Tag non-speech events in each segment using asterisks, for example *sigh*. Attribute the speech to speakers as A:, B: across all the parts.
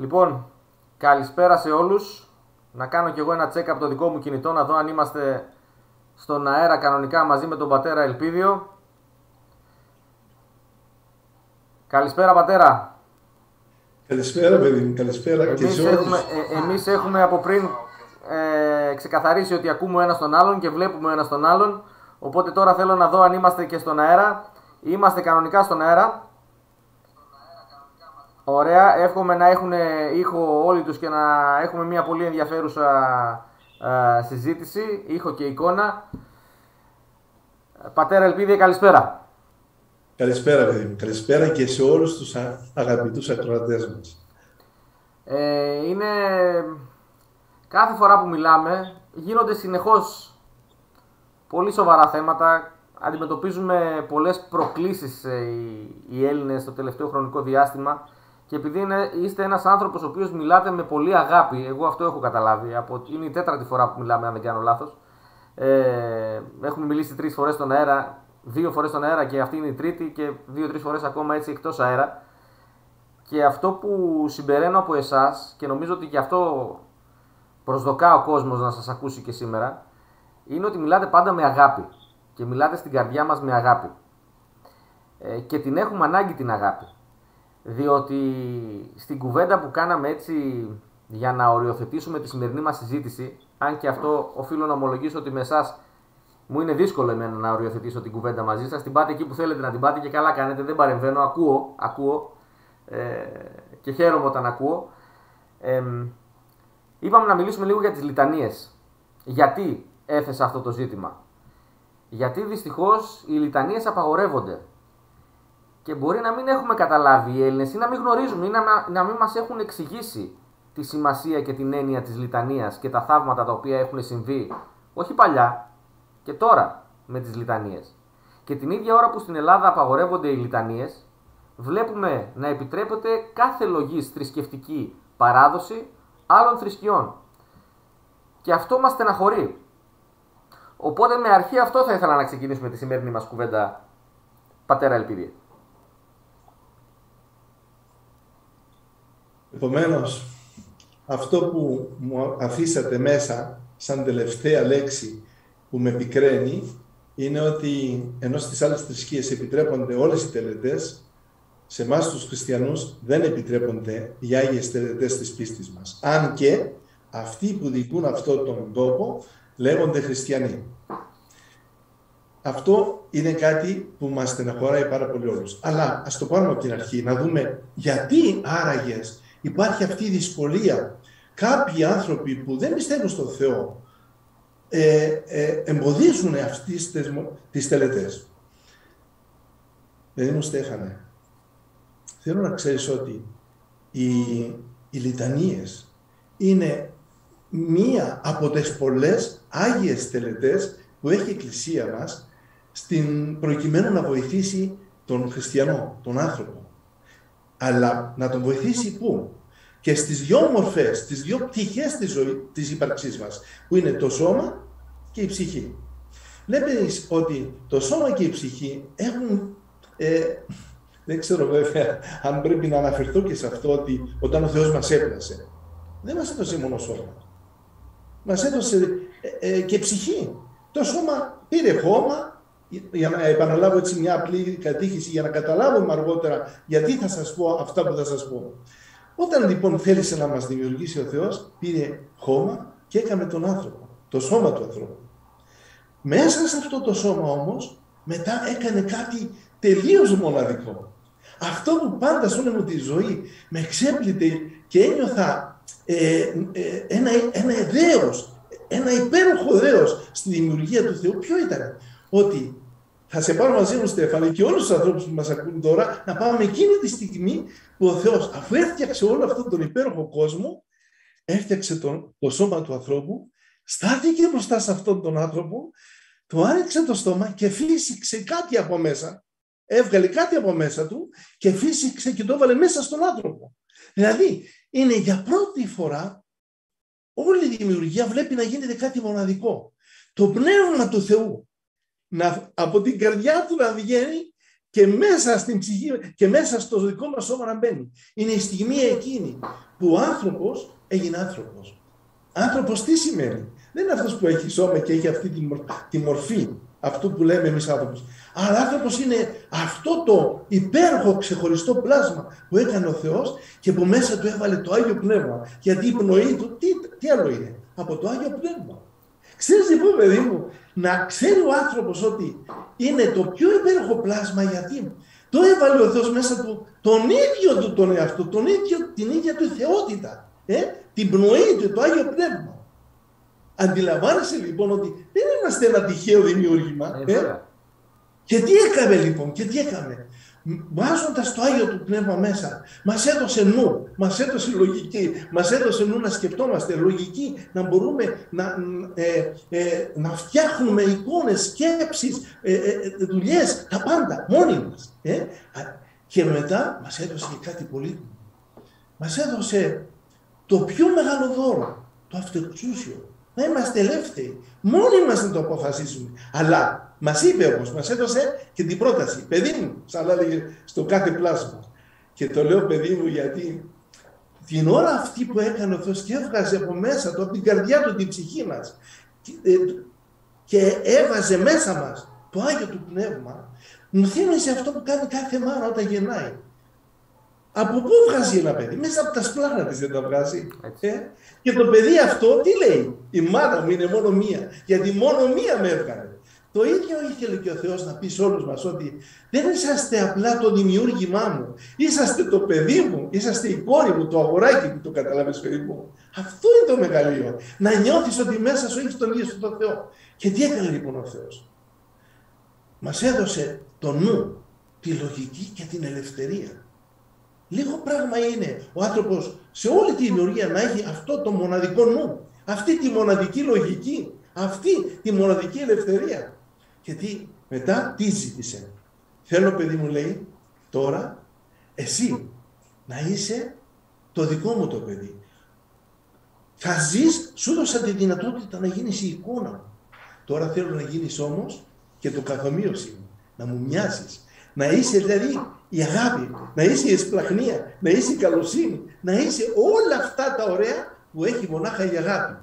A: Λοιπόν, καλησπέρα σε όλους. Να κάνω κι εγώ ένα check από το δικό μου κινητό να δω αν είμαστε στον αέρα κανονικά μαζί με τον πατέρα Ελπίδιο. Καλησπέρα πατέρα.
B: Καλησπέρα παιδί μου, καλησπέρα
A: εμείς
B: και σε
A: έχουμε, ε, εμείς έχουμε από πριν ε, ξεκαθαρίσει ότι ακούμε ο ένας τον άλλον και βλέπουμε ο ένας τον άλλον. Οπότε τώρα θέλω να δω αν είμαστε και στον αέρα. Είμαστε κανονικά στον αέρα. Ωραία, εύχομαι να έχουν ήχο όλοι τους και να έχουμε μια πολύ ενδιαφέρουσα ε, συζήτηση, ήχο και εικόνα. Πατέρα Ελπίδη, καλησπέρα.
B: Καλησπέρα παιδί μου, καλησπέρα και σε όλους τους α- αγαπητούς ακροατές μας.
A: Ε, είναι κάθε φορά που μιλάμε γίνονται συνεχώς πολύ σοβαρά θέματα. Αντιμετωπίζουμε πολλές προκλήσεις ε, οι, οι Έλληνες το τελευταίο χρονικό διάστημα και επειδή είναι, είστε ένας άνθρωπος ο οποίος μιλάτε με πολύ αγάπη, εγώ αυτό έχω καταλάβει, από, είναι η τέταρτη φορά που μιλάμε αν δεν κάνω λάθος. Ε, έχουμε μιλήσει τρεις φορές στον αέρα, δύο φορές στον αέρα και αυτή είναι η τρίτη και δύο-τρεις φορές ακόμα έτσι εκτός αέρα. Και αυτό που συμπεραίνω από εσάς και νομίζω ότι γι' αυτό προσδοκά ο κόσμος να σας ακούσει και σήμερα είναι ότι μιλάτε πάντα με αγάπη και μιλάτε στην καρδιά μας με αγάπη. Ε, και την έχουμε ανάγκη την αγάπη. Διότι στην κουβέντα που κάναμε έτσι για να οριοθετήσουμε τη σημερινή μας συζήτηση, αν και αυτό οφείλω να ομολογήσω ότι με εσάς μου είναι δύσκολο εμένα να οριοθετήσω την κουβέντα μαζί σας, την πάτε εκεί που θέλετε να την πάτε και καλά κάνετε, δεν παρεμβαίνω, ακούω, ακούω ε, και χαίρομαι όταν ακούω. Ε, είπαμε να μιλήσουμε λίγο για τις λιτανίες. Γιατί έθεσα αυτό το ζήτημα; Γιατί δυστυχώς οι λιτανίες απαγορεύονται. Και μπορεί να μην έχουμε καταλάβει οι Έλληνες ή να μην γνωρίζουμε ή να, να μην μας έχουν εξηγήσει τη σημασία και την έννοια της λιτανίας και τα θαύματα τα οποία έχουν συμβεί, όχι παλιά, και τώρα με τις λιτανίες. Και την ίδια ώρα που στην Ελλάδα απαγορεύονται οι λιτανίες, βλέπουμε να επιτρέπεται κάθε λογής θρησκευτική παράδοση άλλων θρησκειών. Και αυτό μας στεναχωρεί. Οπότε με αρχή αυτό θα ήθελα να ξεκινήσουμε τη σημερινή μας κουβέντα, πατέρα Ελπίδη.
B: Επομένως, αυτό που μου αφήσατε μέσα σαν τελευταία λέξη που με επικραίνει είναι ότι ενώ στις άλλες θρησκείες επιτρέπονται όλες οι τελετές, σε εμάς τους χριστιανούς δεν επιτρέπονται οι Άγιες τελετές της πίστης μας. Αν και αυτοί που δικούν αυτόν τον τόπο λέγονται χριστιανοί. Αυτό είναι κάτι που μας στεναχωράει πάρα πολύ όλους. Αλλά ας το πάρουμε από την αρχή, να δούμε γιατί άραγες υπάρχει αυτή η δυσκολία. Κάποιοι άνθρωποι που δεν πιστεύουν στον Θεό ε, ε, εμποδίζουν αυτές τις, τις τελετές. Παιδί μου Στέφανε, θέλω να ξέρεις ότι οι, οι λιτανίες είναι μία από τις πολλές Άγιες τελετές που έχει η Εκκλησία μας στην προκειμένου να βοηθήσει τον χριστιανό, τον άνθρωπο. Αλλά να τον βοηθήσει πού; Και στις δυο μορφές, στις δυο πτυχές της, ζωής, της ύπαρξής μας, που είναι το σώμα και η ψυχή. Βλέπεις ότι το σώμα και η ψυχή έχουν, ε, δεν ξέρω βέβαια αν πρέπει να αναφερθώ και σε αυτό ότι όταν ο Θεός μας έπλασε, δεν μας έδωσε μόνο σώμα. Μας έδωσε ε, ε, και ψυχή. Το σώμα πήρε χώμα, για να επαναλάβω έτσι μια απλή κατήχηση, για να καταλάβουμε αργότερα γιατί θα σας πω αυτά που θα σας πω. Όταν λοιπόν θέλησε να μας δημιουργήσει ο Θεός, πήρε χώμα και έκανε τον άνθρωπο, το σώμα του ανθρώπου. Μέσα σε αυτό το σώμα όμως, μετά έκανε κάτι τελείως μοναδικό. Αυτό που πάντα σε όλη μου τη ζωή με εξέπλητε και ένιωθα ε, ε, ένα, ένα δέος, ένα υπέροχο δέος στη δημιουργία του Θεού, ποιο ήταν; Ότι θα σε πάρω μαζί μου Στέφανη και όλους τους ανθρώπους που μας ακούν τώρα να πάμε εκείνη τη στιγμή που ο Θεός αφού έφτιαξε όλο αυτόν τον υπέροχο κόσμο έφτιαξε τον, το σώμα του ανθρώπου στάθηκε μπροστά σε αυτόν τον άνθρωπο του άνοιξε το στόμα και φύσηξε κάτι από μέσα έβγαλε κάτι από μέσα του και φύσηξε και το έβαλε μέσα στον άνθρωπο. Δηλαδή είναι για πρώτη φορά όλη η δημιουργία βλέπει να γίνεται κάτι μοναδικό. Το πνεύμα του Θεού να, από την καρδιά του να βγαίνει και μέσα στην ψυχή και μέσα στο δικό μας σώμα να μπαίνει. Είναι η στιγμή εκείνη που ο άνθρωπος έγινε άνθρωπος. Άνθρωπος τι σημαίνει; Δεν είναι αυτός που έχει σώμα και έχει αυτή τη, τη μορφή αυτού που λέμε εμείς άνθρωπος. Αλλά άνθρωπος είναι αυτό το υπέροχο ξεχωριστό πλάσμα που έκανε ο Θεός και που μέσα του έβαλε το Άγιο Πνεύμα. Γιατί η πνοή του τι, τι άλλο είναι; Από το Άγιο Πνεύμα. Ξέρεις λοιπόν παιδί μου, να ξέρει ο άνθρωπος ότι είναι το πιο υπέροχο πλάσμα γιατί το έβαλε ο Θεός μέσα του τον ίδιο του τον εαυτό, τον ίδιο, την ίδια του θεότητα, ε, την πνοή του, το Άγιο Πνεύμα. Αντιλαμβάνεσαι λοιπόν ότι δεν είμαστε ένα τυχαίο δημιούργημα. Ε, ε. Και τι έκαμε λοιπόν, και τι έκαμε. Βάζοντα το Άγιο του Πνεύμα μέσα, μας έδωσε νου, μας έδωσε λογική, μας έδωσε νου να σκεφτόμαστε, λογική, να μπορούμε να, ε, ε, να φτιάχνουμε εικόνες, σκέψεις, ε, ε, δουλειές, τα πάντα, μόνοι μας. Ε. Και μετά μας έδωσε και κάτι πολύ. Μας έδωσε το πιο μεγάλο δώρο, το αυτοεξούσιο. Να είμαστε ελεύθεροι. Μόνοι μας να το αποφασίσουμε. Αλλά Μας είπε όμως, μας έδωσε και την πρόταση. Παιδί μου, σαν λέει στο κάθε πλάσμα. Και το λέω παιδί μου γιατί την ώρα αυτή που έκανε ο Θεός και έβγαζε από μέσα του, από την καρδιά του την ψυχή μας ε, και έβαζε μέσα μας το Άγιο του Πνεύμα, μου θύμισε αυτό που κάνει κάθε μάνα όταν γεννάει. Από πού βγάζει ένα παιδί, μέσα από τα σπλάχνα της δεν τα βγάζει. Ε; Και το παιδί αυτό τι λέει, η μάνα μου είναι μόνο μία, γιατί μόνο μία με έβγαλε. Το ίδιο ήθελε και ο Θεός να πει σε όλους μας ότι δεν είσαστε απλά το δημιούργημά μου. Είσαστε το παιδί μου, είσαστε η κόρη μου, το αγοράκι μου, το καταλάβεις παιδί μου. Αυτό είναι το μεγαλείο. Να νιώθεις ότι μέσα σου έχεις τον ίδιο σου τον Θεό. Και τι έκανε λοιπόν ο Θεός; Μας έδωσε το νου, τη λογική και την ελευθερία. Λίγο πράγμα είναι ο άνθρωπος σε όλη τη δημιουργία να έχει αυτό το μοναδικό νου, αυτή τη μοναδική λογική, αυτή τη μοναδική ελευθερία. Γιατί μετά τι ζήτησε. Θέλω παιδί μου λέει τώρα εσύ να είσαι το δικό μου το παιδί. Θα ζεις, σου δώσα τη δυνατότητα να γίνεις η εικόνα μου. Τώρα θέλω να γίνεις όμως και το καθομοίωση μου. Να μου μοιάζεις. Να είσαι δηλαδή η αγάπη, να είσαι η εσπλαχνία, να είσαι η καλοσύνη, να είσαι όλα αυτά τα ωραία που έχει μονάχα η αγάπη.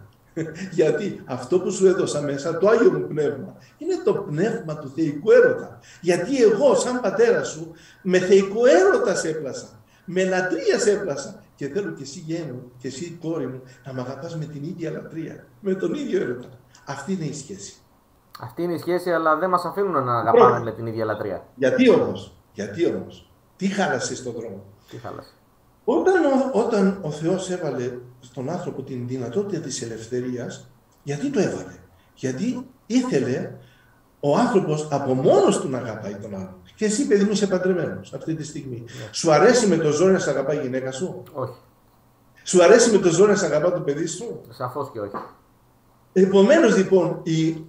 B: Γιατί αυτό που σου έδωσα μέσα, το Άγιο μου Πνεύμα, είναι το πνεύμα του θεϊκού έρωτα. Γιατί εγώ σαν πατέρα σου με θεϊκό έρωτα σε έπλασα. Με λατρεία σε έπλασα. Και θέλω και εσύ γένου και εσύ κόρη μου να με αγαπάς με την ίδια λατρεία. Με τον ίδιο έρωτα. Αυτή είναι η σχέση.
A: Αυτή είναι η σχέση, αλλά δεν μας αφήνουν να αγαπάμε με την ίδια λατρεία.
B: Γιατί όμως, γιατί όμως, τι χάλασε στον δρόμο;
A: Τι χάλασε;
B: Όταν, όταν ο Θεός έβαλε στον άνθρωπο την δυνατότητα της ελευθερίας, γιατί το έβαλε. Γιατί ήθελε ο άνθρωπος από μόνος του να αγαπάει τον άλλον. Και εσύ παιδί μου είσαι παντρεμένος αυτή τη στιγμή. Ναι. Σου αρέσει με το ζόρι να σε αγαπάει η γυναίκα σου;
A: Όχι.
B: Σου αρέσει με το ζόρι να σε αγαπάει το παιδί σου;
A: Σαφώς και όχι.
B: Επομένως λοιπόν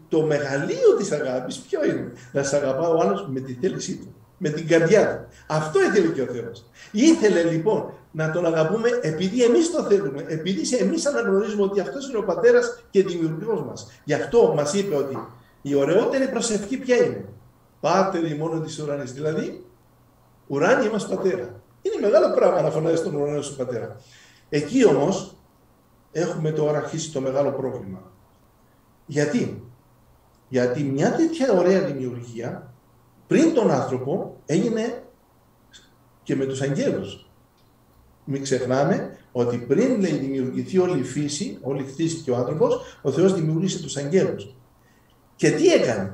B: το μεγαλείο της αγάπης ποιο είναι; Να σε αγαπά ο άλλος με τη θέλησή του με την καρδιά του. Αυτό ήθελε και ο Θεός. Ήθελε λοιπόν να τον αγαπούμε επειδή εμείς το θέλουμε, επειδή εμείς αναγνωρίζουμε ότι αυτός είναι ο πατέρας και δημιουργός μας. Γι' αυτό μας είπε ότι η ωραιότερη προσευχή ποια είναι; Πάτερ μόνο της ουρανή. Δηλαδή, ουράνια μας πατέρα. Είναι μεγάλο πράγμα να φωνάζεις τον ουρανό σου πατέρα. Εκεί όμως έχουμε τώρα αρχίσει το μεγάλο πρόβλημα. Γιατί, Γιατί μια τέτοια ωραία δημιουργία πριν τον άνθρωπο έγινε και με τους αγγέλους. Μην ξεχνάμε ότι πριν λέει, δημιουργηθεί όλη η φύση, όλη η φύση και ο άνθρωπος, ο Θεός δημιούργησε τους αγγέλους. Και τι έκανε;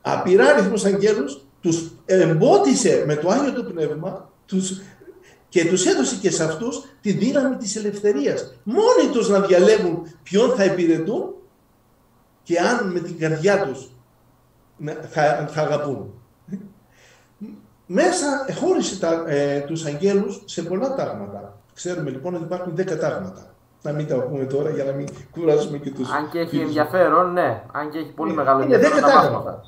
B: Απειρά αριθμούς αγγέλους τους εμπότισε με το Άγιο του Πνεύμα τους, και τους έδωσε και σε αυτούς τη δύναμη της ελευθερίας. Μόνοι τους να διαλέγουν ποιον θα υπηρετούν και αν με την καρδιά τους θα, θα αγαπούν. Μέσα χώρισε τα, ε, τους αγγέλους σε πολλά τάγματα. Ξέρουμε λοιπόν ότι υπάρχουν 10 τάγματα. Να μην τα πούμε τώρα για να μην κουράζουμε και τους...
A: Αν και έχει ενδιαφέρον, ναι. Αν και έχει πολύ μεγάλο είναι ενδιαφέρον. 10 τάγματα.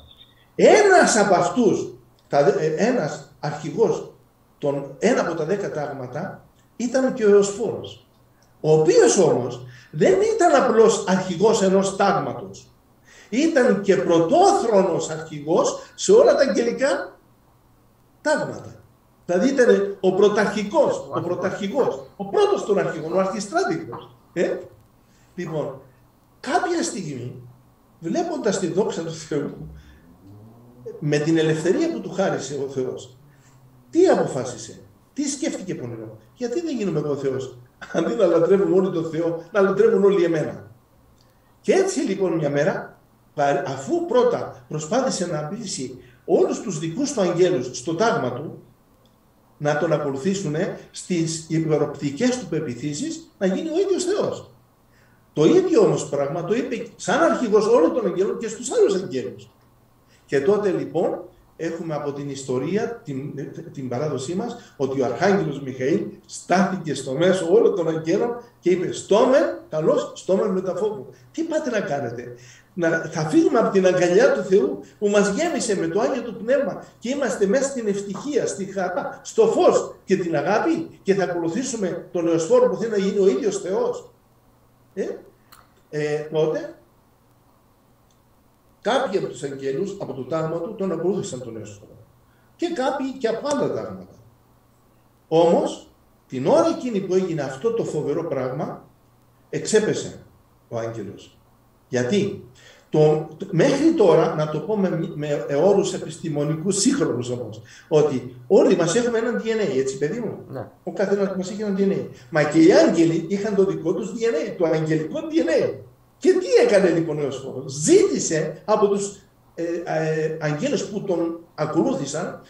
B: Ένας από αυτούς, τα, ε, ένας αρχηγός, τον, ένα από τα 10 τάγματα ήταν και ο Εωσφόρος. Ο οποίος όμως δεν ήταν απλώς αρχηγός ενός τάγματος ήταν και πρωτόθρονος αρχηγός σε όλα τα αγγελικά τάγματα. Δηλαδή ήταν ο πρωταρχικός, ο, ο πρωταρχικός, ο πρώτος των αρχηγών, ο αρχιστράτηγος. Ε; Λοιπόν, κάποια στιγμή, βλέποντας τη δόξα του Θεού, με την ελευθερία που του χάρισε ο Θεός, τι αποφάσισε, τι σκέφτηκε πονηρό, γιατί δεν γίνομαι εγώ ο Θεός, αντί να λατρεύουν όλοι τον Θεό, να λατρεύουν όλοι εμένα. Και έτσι λοιπόν μια μέρα, αφού πρώτα προσπάθησε να πείσει όλους τους δικούς του αγγέλους στο τάγμα του, να τον ακολουθήσουν στις υπεροπτικές του πεπιθήσεις, να γίνει ο ίδιος Θεός. Το ίδιο όμως πράγμα το είπε σαν αρχηγός όλων των αγγέλων και στους άλλους αγγέλους. Και τότε λοιπόν έχουμε από την ιστορία, την, την παράδοσή μας, ότι ο Αρχάγγελος Μιχαήλ στάθηκε στο μέσο όλων των αγγέλων και είπε «Στόμεν, καλώς, στόμεν με τα φόβου». Τι πάτε να κάνετε; Να, θα φύγουμε από την αγκαλιά του Θεού που μας γέμισε με το Άγιο του Πνεύμα και είμαστε μέσα στην ευτυχία, στη χαρά, στο φως και την αγάπη και θα ακολουθήσουμε τον Εωσφόρο που θέλει να γίνει ο ίδιος Θεός. Ε, ε, τότε Κάποιοι από τους αγγέλους, από το τάγμα του, τον ακολούθησαν τον έσοδο. Και κάποιοι και από άλλα τάγματα. Όμως, την ώρα εκείνη που έγινε αυτό το φοβερό πράγμα, εξέπεσε ο άγγελος. Γιατί; Το, μέχρι τώρα, να το πω με, με όρους επιστημονικούς σύγχρονους όμως, ότι όλοι μας έχουμε έναν DNA, έτσι παιδί μου; Ναι. Ο καθένας μας έχει έναν DNA. Μα και οι άγγελοι είχαν το δικό τους DNA, το αγγελικό DNA. Και τι έκανε λοιπόν ο Ιωσφόρος. Ζήτησε από τους ε, ε, αγγέλους που τον ακολούθησαν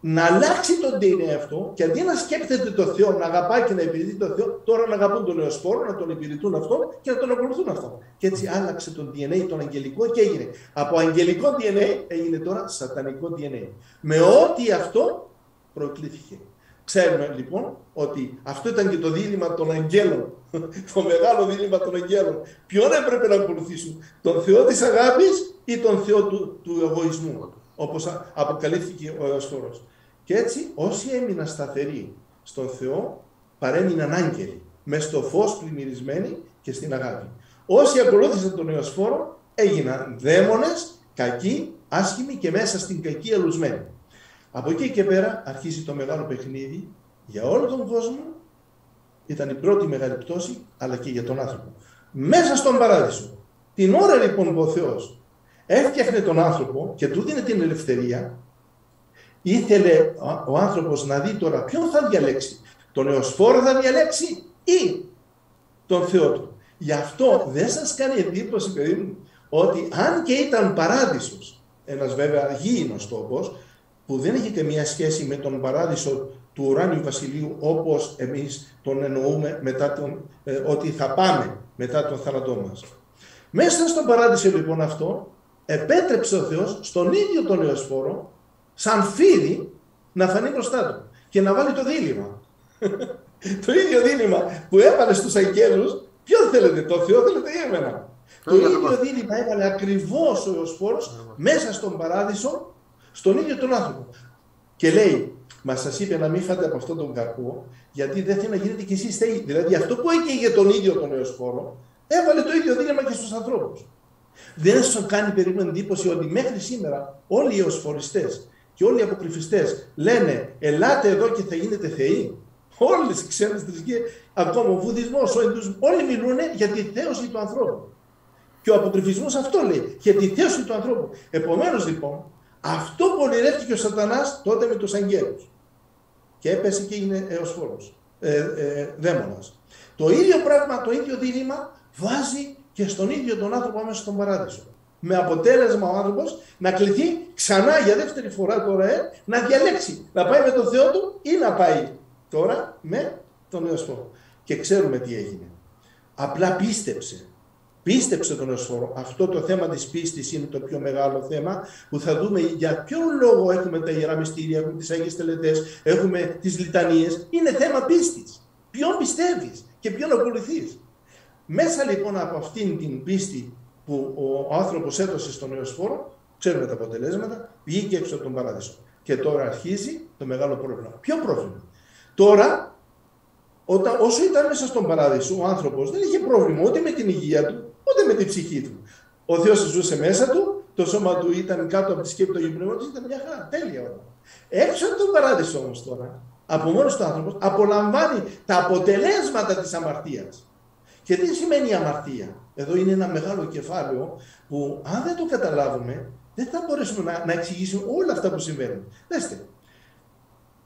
B: να αλλάξει τον DNA αυτό και αντί να σκέφτεται το Θεό, να αγαπάει και να υπηρετεί το Θεό, τώρα να αγαπούν τον Ιωσφόρο, να τον υπηρετούν αυτό και να τον ακολουθούν αυτό. Και έτσι άλλαξε τον DNA, τον αγγελικό και έγινε. Από αγγελικό DNA έγινε τώρα σατανικό DNA. Με ό,τι αυτό προκλήθηκε. Ξέρουμε λοιπόν ότι αυτό ήταν και το δίλημα των αγγέλων. *laughs* το μεγάλο δίλημα των αγγέλων. Ποιον έπρεπε να ακολουθήσουν, τον Θεό της αγάπης ή τον Θεό του, του εγωισμού, όπως αποκαλύφθηκε ο Εωσφόρος. Και έτσι όσοι έμειναν σταθεροί στον Θεό παρέμειναν άγγελοι, μες στο φως πλημμυρισμένοι και στην αγάπη. Όσοι ακολούθησαν τον Εωσφόρο έγιναν δαίμονες, κακοί, άσχημοι και μέσα στην κακή ελουσμένοι. Από εκεί και πέρα αρχίζει το μεγάλο παιχνίδι για όλο τον κόσμο. Ήταν η πρώτη μεγάλη πτώση, αλλά και για τον άνθρωπο. Μέσα στον παράδεισο. Την ώρα λοιπόν που ο Θεός έφτιαχνε τον άνθρωπο και του δίνει την ελευθερία, ήθελε ο άνθρωπος να δει τώρα ποιον θα διαλέξει. Τον Εωσφόρο θα διαλέξει ή τον Θεό του. Γι' αυτό δεν σας κάνει εντύπωση, παιδί μου, ότι αν και ήταν παράδεισος, ένας βέβαια γήινος τόπος, που δεν έχει καμία σχέση με τον παράδεισο του ουράνιου βασιλείου όπως εμείς τον εννοούμε μετά τον, ε, ότι θα πάμε μετά τον θάνατό μας. Μέσα στον παράδεισο λοιπόν αυτό επέτρεψε ο Θεός στον ίδιο τον Εωσφόρο σαν φίδι να φανεί μπροστά του και να βάλει το δίλημα. *laughs* το ίδιο δίλημα που έβαλε στους αγγέλους, ποιον θέλετε, το Θεό θέλετε ή εμένα; Το ίδιο δίλημα έβαλε ακριβώς ο Εωσφόρος μέσα στον παράδεισο στον ίδιο τον άνθρωπο. Και λέει, μα σας είπε να μην φάτε από αυτόν τον κακό, γιατί δεν θέλει να γίνετε κι εσείς θεοί. Δηλαδή αυτό που για τον ίδιο τον Εωσφόρο, έβαλε το ίδιο δίλημα και στους ανθρώπους. Δεν σου κάνει περίπου εντύπωση ότι μέχρι σήμερα όλοι οι εωσφοριστέ και όλοι οι αποκρυφιστές λένε Ελάτε εδώ και θα γίνετε θεοί. Όλες οι ξένες θρησκείες, ακόμα ο Βουδισμός, ο Ινδουισμό, όλοι μιλούν για τη θέωση του ανθρώπου. Και ο αποκρυφισμός αυτό λέει, για τη θέωση του ανθρώπου. Επομένως λοιπόν, αυτό πονηρεύτηκε ο σατανάς τότε με τους αγγέλους. Και έπεσε και είναι έως φόρος, ε, ε, δαίμονας. Το ίδιο πράγμα, το ίδιο δίλημα βάζει και στον ίδιο τον άνθρωπο μέσα στον παράδεισο. Με αποτέλεσμα ο άνθρωπος να κληθεί ξανά για δεύτερη φορά τώρα ε, να διαλέξει. Να πάει με τον Θεό του ή να πάει τώρα με τον Εωσφόρο. Και ξέρουμε τι έγινε. Απλά πίστεψε πίστεψε τον Εωσφόρο. Αυτό το θέμα της πίστης είναι το πιο μεγάλο θέμα που θα δούμε για ποιο λόγο έχουμε τα Ιερά Μυστήρια, έχουμε τις Άγιες Τελετές, έχουμε τις Λιτανίες. Είναι θέμα πίστης. Ποιον πιστεύεις και ποιον ακολουθείς. Μέσα λοιπόν από αυτήν την πίστη που ο άνθρωπος έδωσε στον Εωσφόρο, ξέρουμε τα αποτελέσματα, βγήκε έξω από τον παράδεισο. Και τώρα αρχίζει το μεγάλο πρόβλημα. Ποιο πρόβλημα; Τώρα, όταν, όσο ήταν μέσα στον παράδεισο, ο άνθρωπος δεν είχε πρόβλημα ούτε με την υγεία του, ούτε με την ψυχή του. Ο Θεός ζούσε μέσα του, το σώμα του ήταν κάτω από τη σκέπη του Αγίου Πνεύματος, ήταν μια χαρά, τέλεια όλα. Έξω από τον παράδεισο όμως τώρα, από μόνος του άνθρωπος, απολαμβάνει τα αποτελέσματα της αμαρτίας. Και τι σημαίνει αμαρτία; Εδώ είναι ένα μεγάλο κεφάλαιο που αν δεν το καταλάβουμε, δεν θα μπορέσουμε να, να εξηγήσουμε όλα αυτά που συμβαίνουν. Δέστε,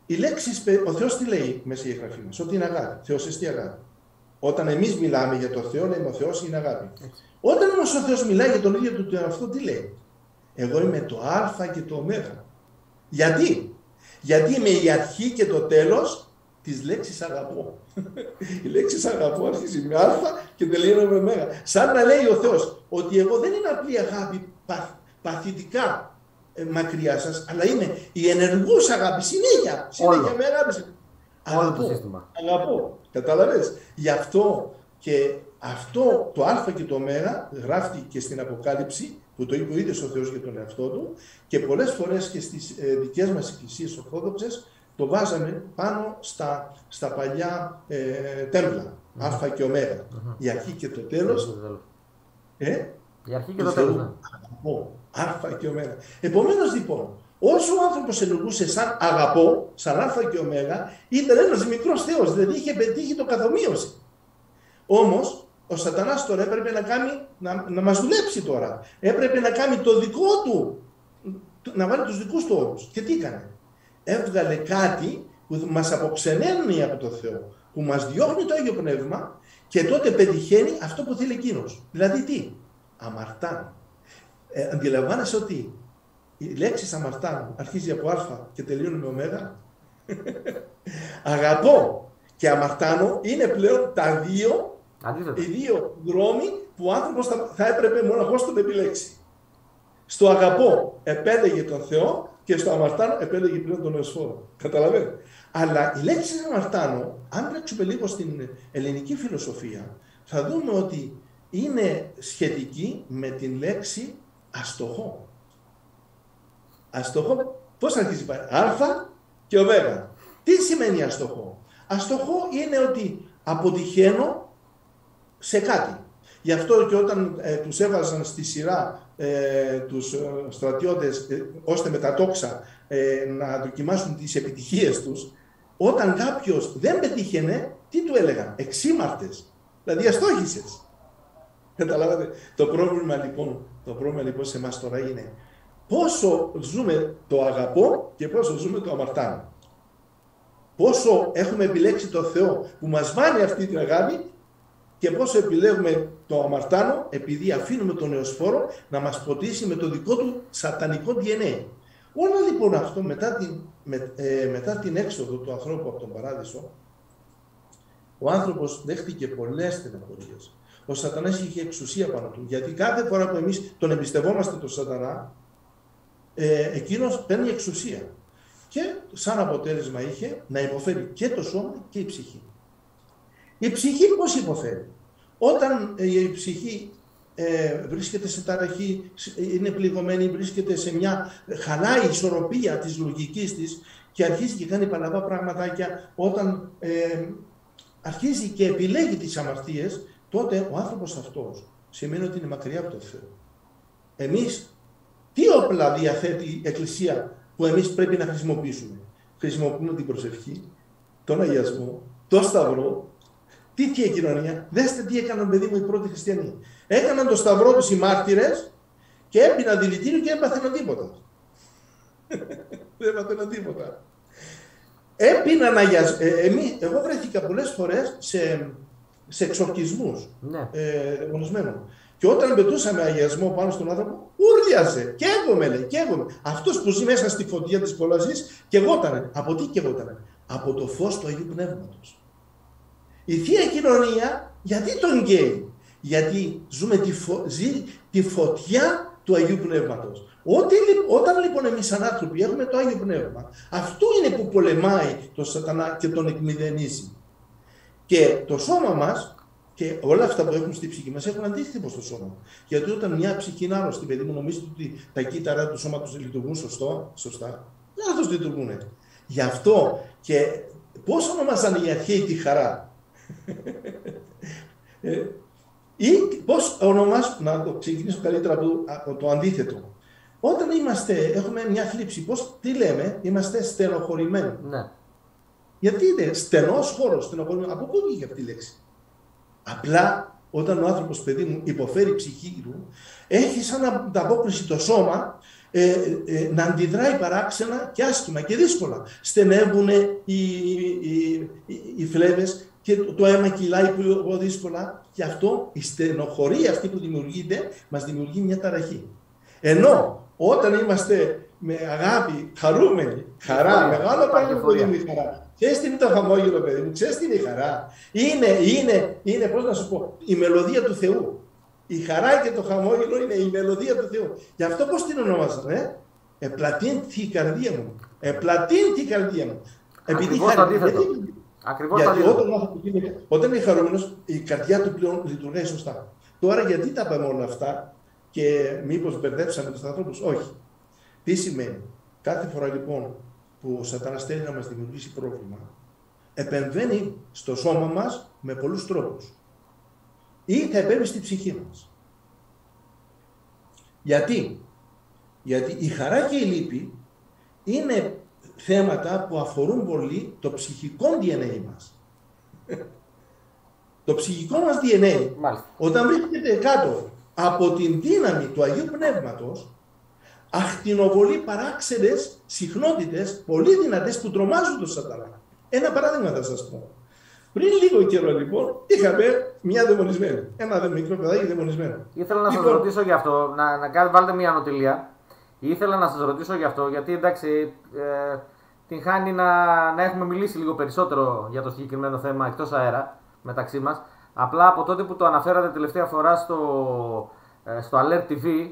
B: η λέξη, ο Θεός τι λέει μέσα η γραφή μας, ότι είναι αγάπη, Θεός εστί αγάπη. Όταν εμείς μιλάμε για το Θεό, λέμε ο Θεός είναι αγάπη. Όταν όμως ο Θεός μιλάει για τον ίδιο του τον εαυτό, τι λέει; Εγώ είμαι το α και το ω. Γιατί; Γιατί είμαι η αρχή και το τέλος της λέξης αγαπώ. η λέξη αγαπώ αρχίζει με α και τελειώνει με μέγα. Σαν να λέει ο Θεός ότι εγώ δεν είναι απλή αγάπη παθητικά ε, μακριά σας, αλλά είναι η ενεργούς αγάπη, συνέχεια, συνέχεια με αγάπη.
A: Αγαπώ,
B: αγαπώ, καταλαβες. Γι' αυτό και αυτό το α και το ω γράφτηκε και στην Αποκάλυψη που το είπε ο ίδιος ο Θεός για τον εαυτό του και πολλές φορές και στις ε, δικές μας εκκλησίες ορθόδοξες το βάζαμε πάνω στα, στα παλιά ε, τέμπλα, α και ω. Η αρχή και το τέλος.
A: Ε, η αρχή και το τέλος. Ναι.
B: Α και ω. Επομένως λοιπόν, όσο ο άνθρωπος ενεργούσε σαν αγαπώ, σαν α και ω, ήταν ένας μικρός θεός, δηλαδή είχε πετύχει το καθομοίωση. Όμως, ο σατανάς τώρα έπρεπε να, κάνει, να, να μας δουλέψει τώρα. Έπρεπε να κάνει το δικό του, να βάλει τους δικούς του όρους. Και τι έκανε; Έβγαλε κάτι που μας αποξενένει από το Θεό, που μας διώχνει το Άγιο Πνεύμα και τότε πετυχαίνει αυτό που θέλει εκείνος. Δηλαδή τι, αμαρτάνει. Ε, αντιλαμβάνεσαι ότι η λέξη αμαρτάνει αρχίζει από α και τελειώνει με ω. *laughs* Αγαπώ και αμαρτάνω είναι πλέον τα δύο, οι δύο δρόμοι που ο άνθρωπος θα, θα έπρεπε μοναχός τον επιλέξει. Στο αγαπώ επέλεγε τον Θεό και στο αμαρτάνο επέλεγε πλέον τον Εωσφόρο. Καταλαβαίνετε. Αλλά η λέξη αμαρτάνο, αν τρέξουμε λίγο στην ελληνική φιλοσοφία, θα δούμε ότι είναι σχετική με την λέξη αστοχό. Αστοχό, πώς αρχίζει πάει, α και ω. Τι σημαίνει αστοχό; Αστοχό είναι ότι αποτυχαίνω σε κάτι. Γι' αυτό και όταν ε, τους έβαζαν στη σειρά ε, τους ε, στρατιώτες ε, ώστε με τα τόξα ε, να δοκιμάσουν τις επιτυχίες τους, όταν κάποιος δεν πετύχαινε, τι του έλεγαν, εξήμαρτες, δηλαδή αστόχησες. Καταλάβατε. Το πρόβλημα λοιπόν, το πρόβλημα λοιπόν σε εμάς τώρα είναι πόσο ζούμε το αγαπώ και πόσο ζούμε το αμαρτάνω. Πόσο έχουμε επιλέξει το Θεό που μας βάνει αυτή την αγάπη και πόσο επιλέγουμε το αμαρτάνο επειδή αφήνουμε τον νεοσφόρο να μας ποτίσει με το δικό του σατανικό DNA. Όλα λοιπόν αυτό μετά την, με, ε, μετά την έξοδο του ανθρώπου από τον παράδεισο, ο άνθρωπος δέχτηκε πολλές στεναχωρίες. Ο σατανάς είχε εξουσία πάνω του, γιατί κάθε φορά που εμείς τον εμπιστευόμαστε τον σατανά, ε, εκείνος παίρνει εξουσία. Και σαν αποτέλεσμα είχε να υποφέρει και το σώμα και η ψυχή. Η ψυχή πώς υποφέρει; Όταν ε, η ψυχή ε, βρίσκεται σε ταραχή, είναι πληγωμένη, βρίσκεται σε μια χαλάει ισορροπία της λογικής της και αρχίζει και κάνει παλαβά πραγματάκια, όταν ε, αρχίζει και επιλέγει τις αμαρτίες, τότε ο άνθρωπος αυτός σημαίνει ότι είναι μακριά από το Θεό. Εμείς τι όπλα διαθέτει η Εκκλησία που εμείς πρέπει να χρησιμοποιήσουμε; Χρησιμοποιούμε την προσευχή, τον αγιασμό, το σταυρό, τι θεία κοινωνία, δέστε τι έκαναν παιδί μου οι πρώτοι χριστιανοί. Έκαναν το σταυρό τους οι μάρτυρες και έπιναν δηλητήριο και έπαθαιναν τίποτα. Δεν *laughs* έπαθαιναν τίποτα. Έπιναν αγιασμό. Ε, εμείς, εγώ βρέθηκα πολλές φορές σε, σε εξορκισμούς
A: ναι.
B: ε, Και όταν πετούσαμε αγιασμό πάνω στον άνθρωπο, ούρλιαζε. Και εγώ με λέει, και εγώ. Αυτός που ζει μέσα στη φωτιά της κολασής, και εγώτανε. Από τι και εγώτανε. Από το φως του Αγίου Πνεύματος. Η Θεία Κοινωνία γιατί τον γκέι. Γιατί ζούμε τη, φω... ζει τη φωτιά του Αγίου Πνεύματος. Ό,τι, όταν λοιπόν εμείς σαν άνθρωποι έχουμε το Άγιο Πνεύμα, αυτό είναι που πολεμάει τον σατανά και τον εκμηδενίζει. Και το σώμα μας και όλα αυτά που έχουν στη ψυχή μας έχουν αντίθετο στο σώμα. Γιατί όταν μια ψυχή είναι άρρωστη, παιδί μου, νομίζετε ότι τα κύτταρά του σώματος λειτουργούν σωστό, σωστά; Λάθος λειτουργούν. Γι' αυτό και πώς ονομάζαν οι αρχαίοι τη χαρά; Ε, ή πώς ονομάζουν, να το ξεκινήσω καλύτερα από το, αντίθετο. όταν είμαστε, έχουμε μια θλίψη, πώς, τι λέμε, είμαστε στενοχωρημένοι.
A: Ναι.
B: Γιατί είναι στενός χώρος, στενοχωρημένος. Από πού βγήκε αυτή η λέξη; Απλά όταν ο άνθρωπος, παιδί μου, υποφέρει ψυχή του, έχει σαν ανταπόκριση το σώμα ε, ε, να αντιδράει παράξενα και άσχημα και δύσκολα. Στενεύουν οι, οι, οι, οι φλέβες και το αίμα κυλάει πιο δύσκολα και αυτό, η στενοχωρία αυτή που δημιουργείται, μας δημιουργεί μια ταραχή. Ενώ όταν είμαστε με αγάπη, χαρούμενοι, χαρά, μεγάλο πράγμα που είναι η χαρά. Ξέρεις τι είναι το χαμόγελο, παιδί μου, ξέρεις τι είναι η χαρά. Είναι, είναι, είναι, πώς να σου πω, η μελωδία του Θεού. Η χαρά και το χαμόγελο είναι η μελωδία του Θεού. Γι' αυτό πώς την ονομάζαμε, ε; Επλατείνθη η καρδία μου. Επλατείνθη η καρδία μου.
A: Επειδή χαρή,
B: Ακριβώς γιατί όταν, είναι, όταν είναι χαρούμενος, η καρδιά του πλέον λειτουργεί σωστά. Τώρα γιατί τα πάμε όλα αυτά και μήπως μπερδέψαμε τους ανθρώπους, Όχι. Τι σημαίνει; Κάθε φορά λοιπόν που ο Σατάνα θέλει να μας δημιουργήσει πρόβλημα, επεμβαίνει στο σώμα μας με πολλούς τρόπους. Ή θα επέμβει στη ψυχή μας. Γιατί; Γιατί η χαρά και η λύπη είναι θέματα που αφορούν πολύ το ψυχικό DNA μας. το ψυχικό μας DNA, όταν βρίσκεται κάτω από την δύναμη του Αγίου Πνεύματος, ακτινοβολεί παράξενες συχνότητες πολύ δυνατές που τρομάζουν τον σατανά. Ένα παράδειγμα θα σας πω. Πριν λίγο καιρό λοιπόν είχαμε μια δαιμονισμένη. Ένα μικρό παιδάκι δαιμονισμένο.
A: Ήθελα να λοιπόν, σα ρωτήσω γι' αυτό, να, να βάλετε μια ανωτηλία. Ήθελα να σας ρωτήσω γι' αυτό, γιατί εντάξει, ε, την χάνει να, να έχουμε μιλήσει λίγο περισσότερο για το συγκεκριμένο θέμα εκτός αέρα μεταξύ μας. Απλά από τότε που το αναφέρατε τελευταία φορά στο, ε, στο Alert TV,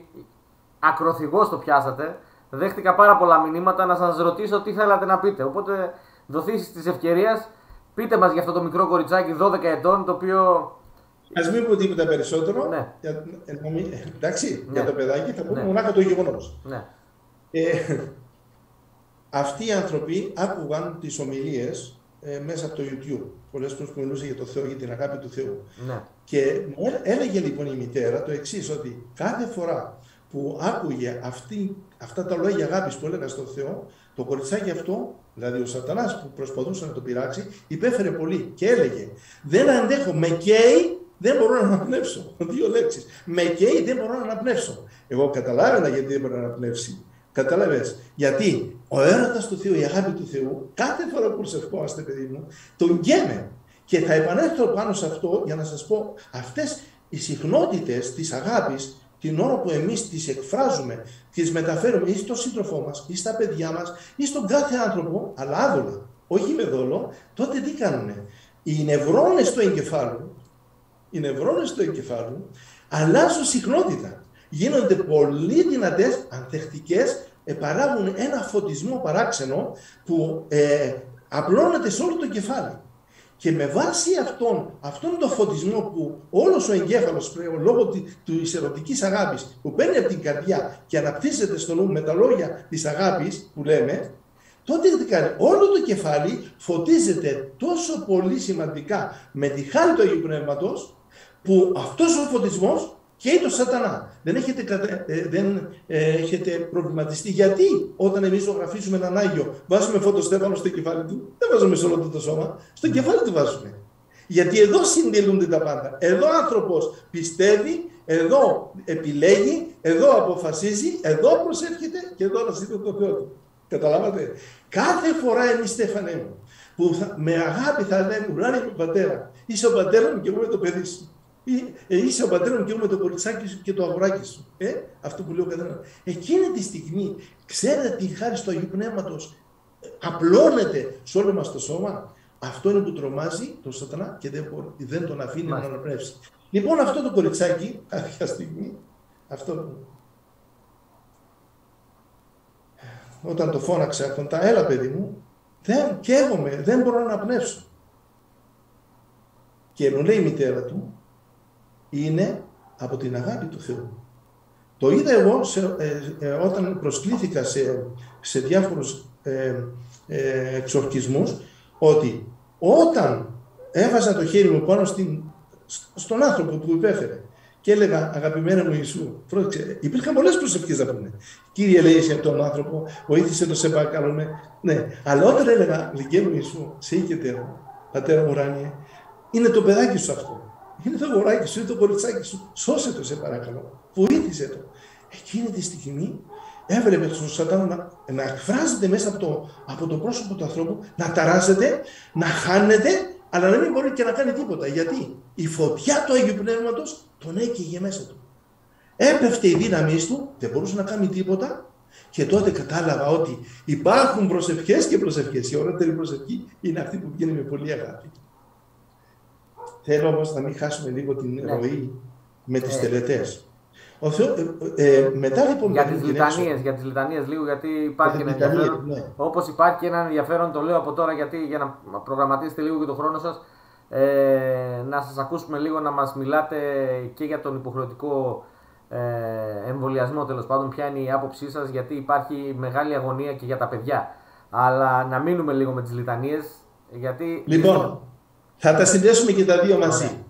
A: ακροθυγώς το πιάσατε, δέχτηκα πάρα πολλά μηνύματα να σας ρωτήσω τι θέλατε να πείτε. Οπότε δοθήσεις της ευκαιρίας, πείτε μας για αυτό το μικρό κοριτσάκι 12 ετών, το οποίο...
B: Α μην πω τίποτα περισσότερο. Ναι. Για, ε, εντάξει, ναι. για το παιδάκι θα πούμε ναι. μονάχα το γεγονός. Ναι. Ε, αυτοί οι άνθρωποι άκουγαν τις ομιλίες ε, μέσα από το YouTube. Πολλές φορές που μιλούσε για το Θεό, για την αγάπη του Θεού. Ναι. Και έλεγε λοιπόν η μητέρα το εξής, ότι κάθε φορά που άκουγε αυτή, αυτά τα λόγια αγάπης που έλεγα στον Θεό, το κοριτσάκι αυτό, δηλαδή ο Σατανάς που προσπαθούσε να το πειράξει, υπέφερε πολύ και έλεγε: Δεν αντέχω, με καίει, δεν μπορώ να αναπνεύσω. *laughs* Δύο λέξεις. Με καίει, δεν μπορώ να αναπνεύσω. Εγώ καταλάβαινα γιατί δεν μπορώ να αναπνεύσει. Κατάλαβες; Γιατί ο έρωτας του Θεού, η αγάπη του Θεού, κάθε φορά που προσευχόμαστε, παιδί μου, τον γκέμε. Και θα επανέλθω πάνω σε αυτό για να σας πω αυτές οι συχνότητες της αγάπης, την ώρα που εμείς τις εκφράζουμε, τις μεταφέρουμε ή στον σύντροφό μας, ή στα παιδιά μας, ή στον κάθε άνθρωπο, αλλά άδολα, όχι με δόλο, τότε τι κάνουν. Οι νευρώνες του εγκεφάλου, οι νευρώνες του εγκεφάλου αλλάζουν συχνότητα γίνονται πολύ δυνατές, ανθεκτικές, ε, παράγουν ένα φωτισμό παράξενο που ε, απλώνεται σε όλο το κεφάλι. Και με βάση αυτόν, αυτόν τον φωτισμό που όλος ο εγκέφαλος πλέον λόγω της ερωτικής αγάπης που παίρνει από την καρδιά και αναπτύσσεται στο νου με τα λόγια της αγάπης που λέμε, τότε τι κάνει, όλο το κεφάλι φωτίζεται τόσο πολύ σημαντικά με τη χάρη του Αγίου Πνεύματος που αυτός ο φωτισμός και το σατανάς. Δεν έχετε, ε, δεν ε, έχετε προβληματιστεί γιατί όταν εμείς ζωγραφίσουμε έναν Άγιο βάζουμε φωτοστέφανο στο κεφάλι του, δεν βάζουμε σε όλο το σώμα, στο κεφάλι του βάζουμε. Γιατί εδώ συντελούνται τα πάντα. Εδώ ο άνθρωπος πιστεύει, εδώ επιλέγει, εδώ αποφασίζει, εδώ προσεύχεται και εδώ αναζητεί το Θεό του. Καταλάβατε; Κάθε φορά εμείς Στέφανε μου, που θα, με αγάπη θα λέμε, ουράνιο πατέρα, είσαι ο πατέρας μου και εγώ είμαι το παιδί σου. Ε, είσαι ο πατέρας μου και εγώ με το κοριτσάκι σου και το αγοράκι σου. Ε, αυτό που λέω καθένα. Εκείνη τη στιγμή, ξέρετε τι χάρη στο Αγίου Πνεύματος ε, απλώνεται σε όλο μας το σώμα. Αυτό είναι που τρομάζει τον Σατανά και δεν, δεν τον αφήνει να αναπνεύσει. Λοιπόν, αυτό το κοριτσάκι, κάποια στιγμή, αυτό που. Όταν το φώναξε αυτόν, τα έλα παιδί μου, δεν καίγομαι, δεν μπορώ να αναπνεύσω. Και μου λέει η μητέρα του, είναι από την αγάπη του Θεού. Το είδα εγώ σε, ε, ε, όταν προσκλήθηκα σε, σε διάφορους ε, ε, εξορκισμούς ότι όταν έβαζα το χέρι μου πάνω στην, στον άνθρωπο που υπέφερε και έλεγα, αγαπημένο μου Ιησού, πρόσεξε, υπήρχαν πολλές προσευχές να πούμε. Κύριε, λέει σε τον άνθρωπο, βοήθησε το σε παρακαλούμε. Ναι, αλλά όταν έλεγα, λυγέ μου Ιησού, σε οικετέρω, πατέρα μου ουράνιε, είναι το παιδάκι σου αυτό. Είναι το αγοράκι σου, είναι το κοριτσάκι σου. Σώσε το, σε παρακαλώ. Βοήθησε το. Εκείνη τη στιγμή έβλεπε τον Σατάν να, να εκφράζεται μέσα από το, από το πρόσωπο του ανθρώπου, να ταράζεται, να χάνεται, αλλά να μην μπορεί και να κάνει τίποτα. Γιατί η φωτιά του Αγίου Πνεύματος τον έκαιγε μέσα του. Έπεφτε η δύναμή του, δεν μπορούσε να κάνει τίποτα και τότε κατάλαβα ότι υπάρχουν προσευχές και προσευχές. Η ωραίτερη προσευχή είναι αυτή που βγαίνει με πολύ αγάπη. Θέλω όμως να μην χάσουμε λίγο την ναι. ροή με τις ναι. τελετές. Ο Θεό, ε, ε, μετά λοιπόν.
A: Για τις λιτανίες, για τις λιτανίες λίγο, γιατί υπάρχει ένα ενδιαφέρον. Ναι. Όπως υπάρχει και ένα ενδιαφέρον, το λέω από τώρα γιατί, για να προγραμματίσετε λίγο και το χρόνο σας. Ε, να σας ακούσουμε λίγο να μας μιλάτε και για τον υποχρεωτικό ε, εμβολιασμό τέλος πάντων, ποια είναι η άποψή σας, γιατί υπάρχει μεγάλη αγωνία και για τα παιδιά. Αλλά να μείνουμε λίγο με τις λιτανίες, γιατί...
B: Λοιπόν, θα τα συνδέσουμε και τα δύο μαζί.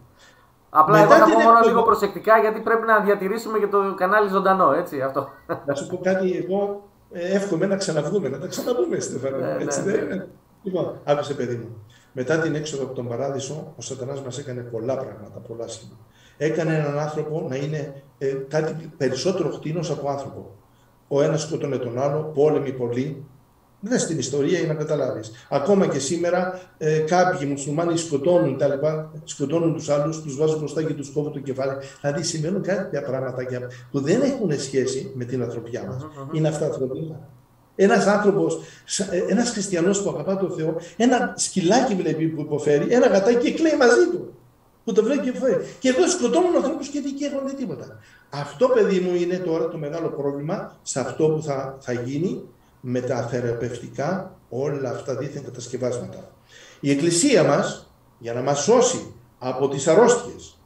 A: Απλά Μετά εγώ θα πω μόνο λίγο προσεκτικά γιατί πρέπει να διατηρήσουμε και το κανάλι ζωντανό, έτσι αυτό.
B: Να σου πω κάτι, εγώ ε, εύχομαι να ξαναβγούμε, να τα ξαναβούμε, Στέφανο. Ναι, έτσι ναι. δεν είναι. Λοιπόν, άκουσε παιδί μου. Μετά την έξοδο από τον παράδεισο, ο Σατανάς μας έκανε πολλά πράγματα, πολλά σχήματα. Έκανε έναν άνθρωπο να είναι ε, κάτι περισσότερο χτίνος από άνθρωπο. Ο ένας σκοτώνε τον άλλο, πόλεμοι πολλοί, δεν στην ιστορία για να καταλάβεις. Ακόμα και σήμερα ε, κάποιοι μουσουλμάνοι σκοτώνουν τα λοιπά, σκοτώνουν τους άλλους, τους βάζουν μπροστά και τους κόβουν το κεφάλι. Δηλαδή συμβαίνουν κάποια πράγματα που δεν έχουν σχέση με την ανθρωπιά μας. Είναι αυτά ανθρωπιά. Ένας άνθρωπος, ε, ένας χριστιανός που αγαπά τον Θεό, ένα σκυλάκι βλέπει που υποφέρει, ένα γατάκι και κλαίει μαζί του. Που το βλέπει και υποφέρει. Και εδώ σκοτώνουν ανθρώπους και δεν καίγονται τίποτα. Αυτό, παιδί μου, είναι τώρα το μεγάλο πρόβλημα σε αυτό που θα, θα γίνει με τα θεραπευτικά όλα αυτά δίθεν κατασκευάσματα. Η Εκκλησία μας, για να μας σώσει από τις αρρώστιες,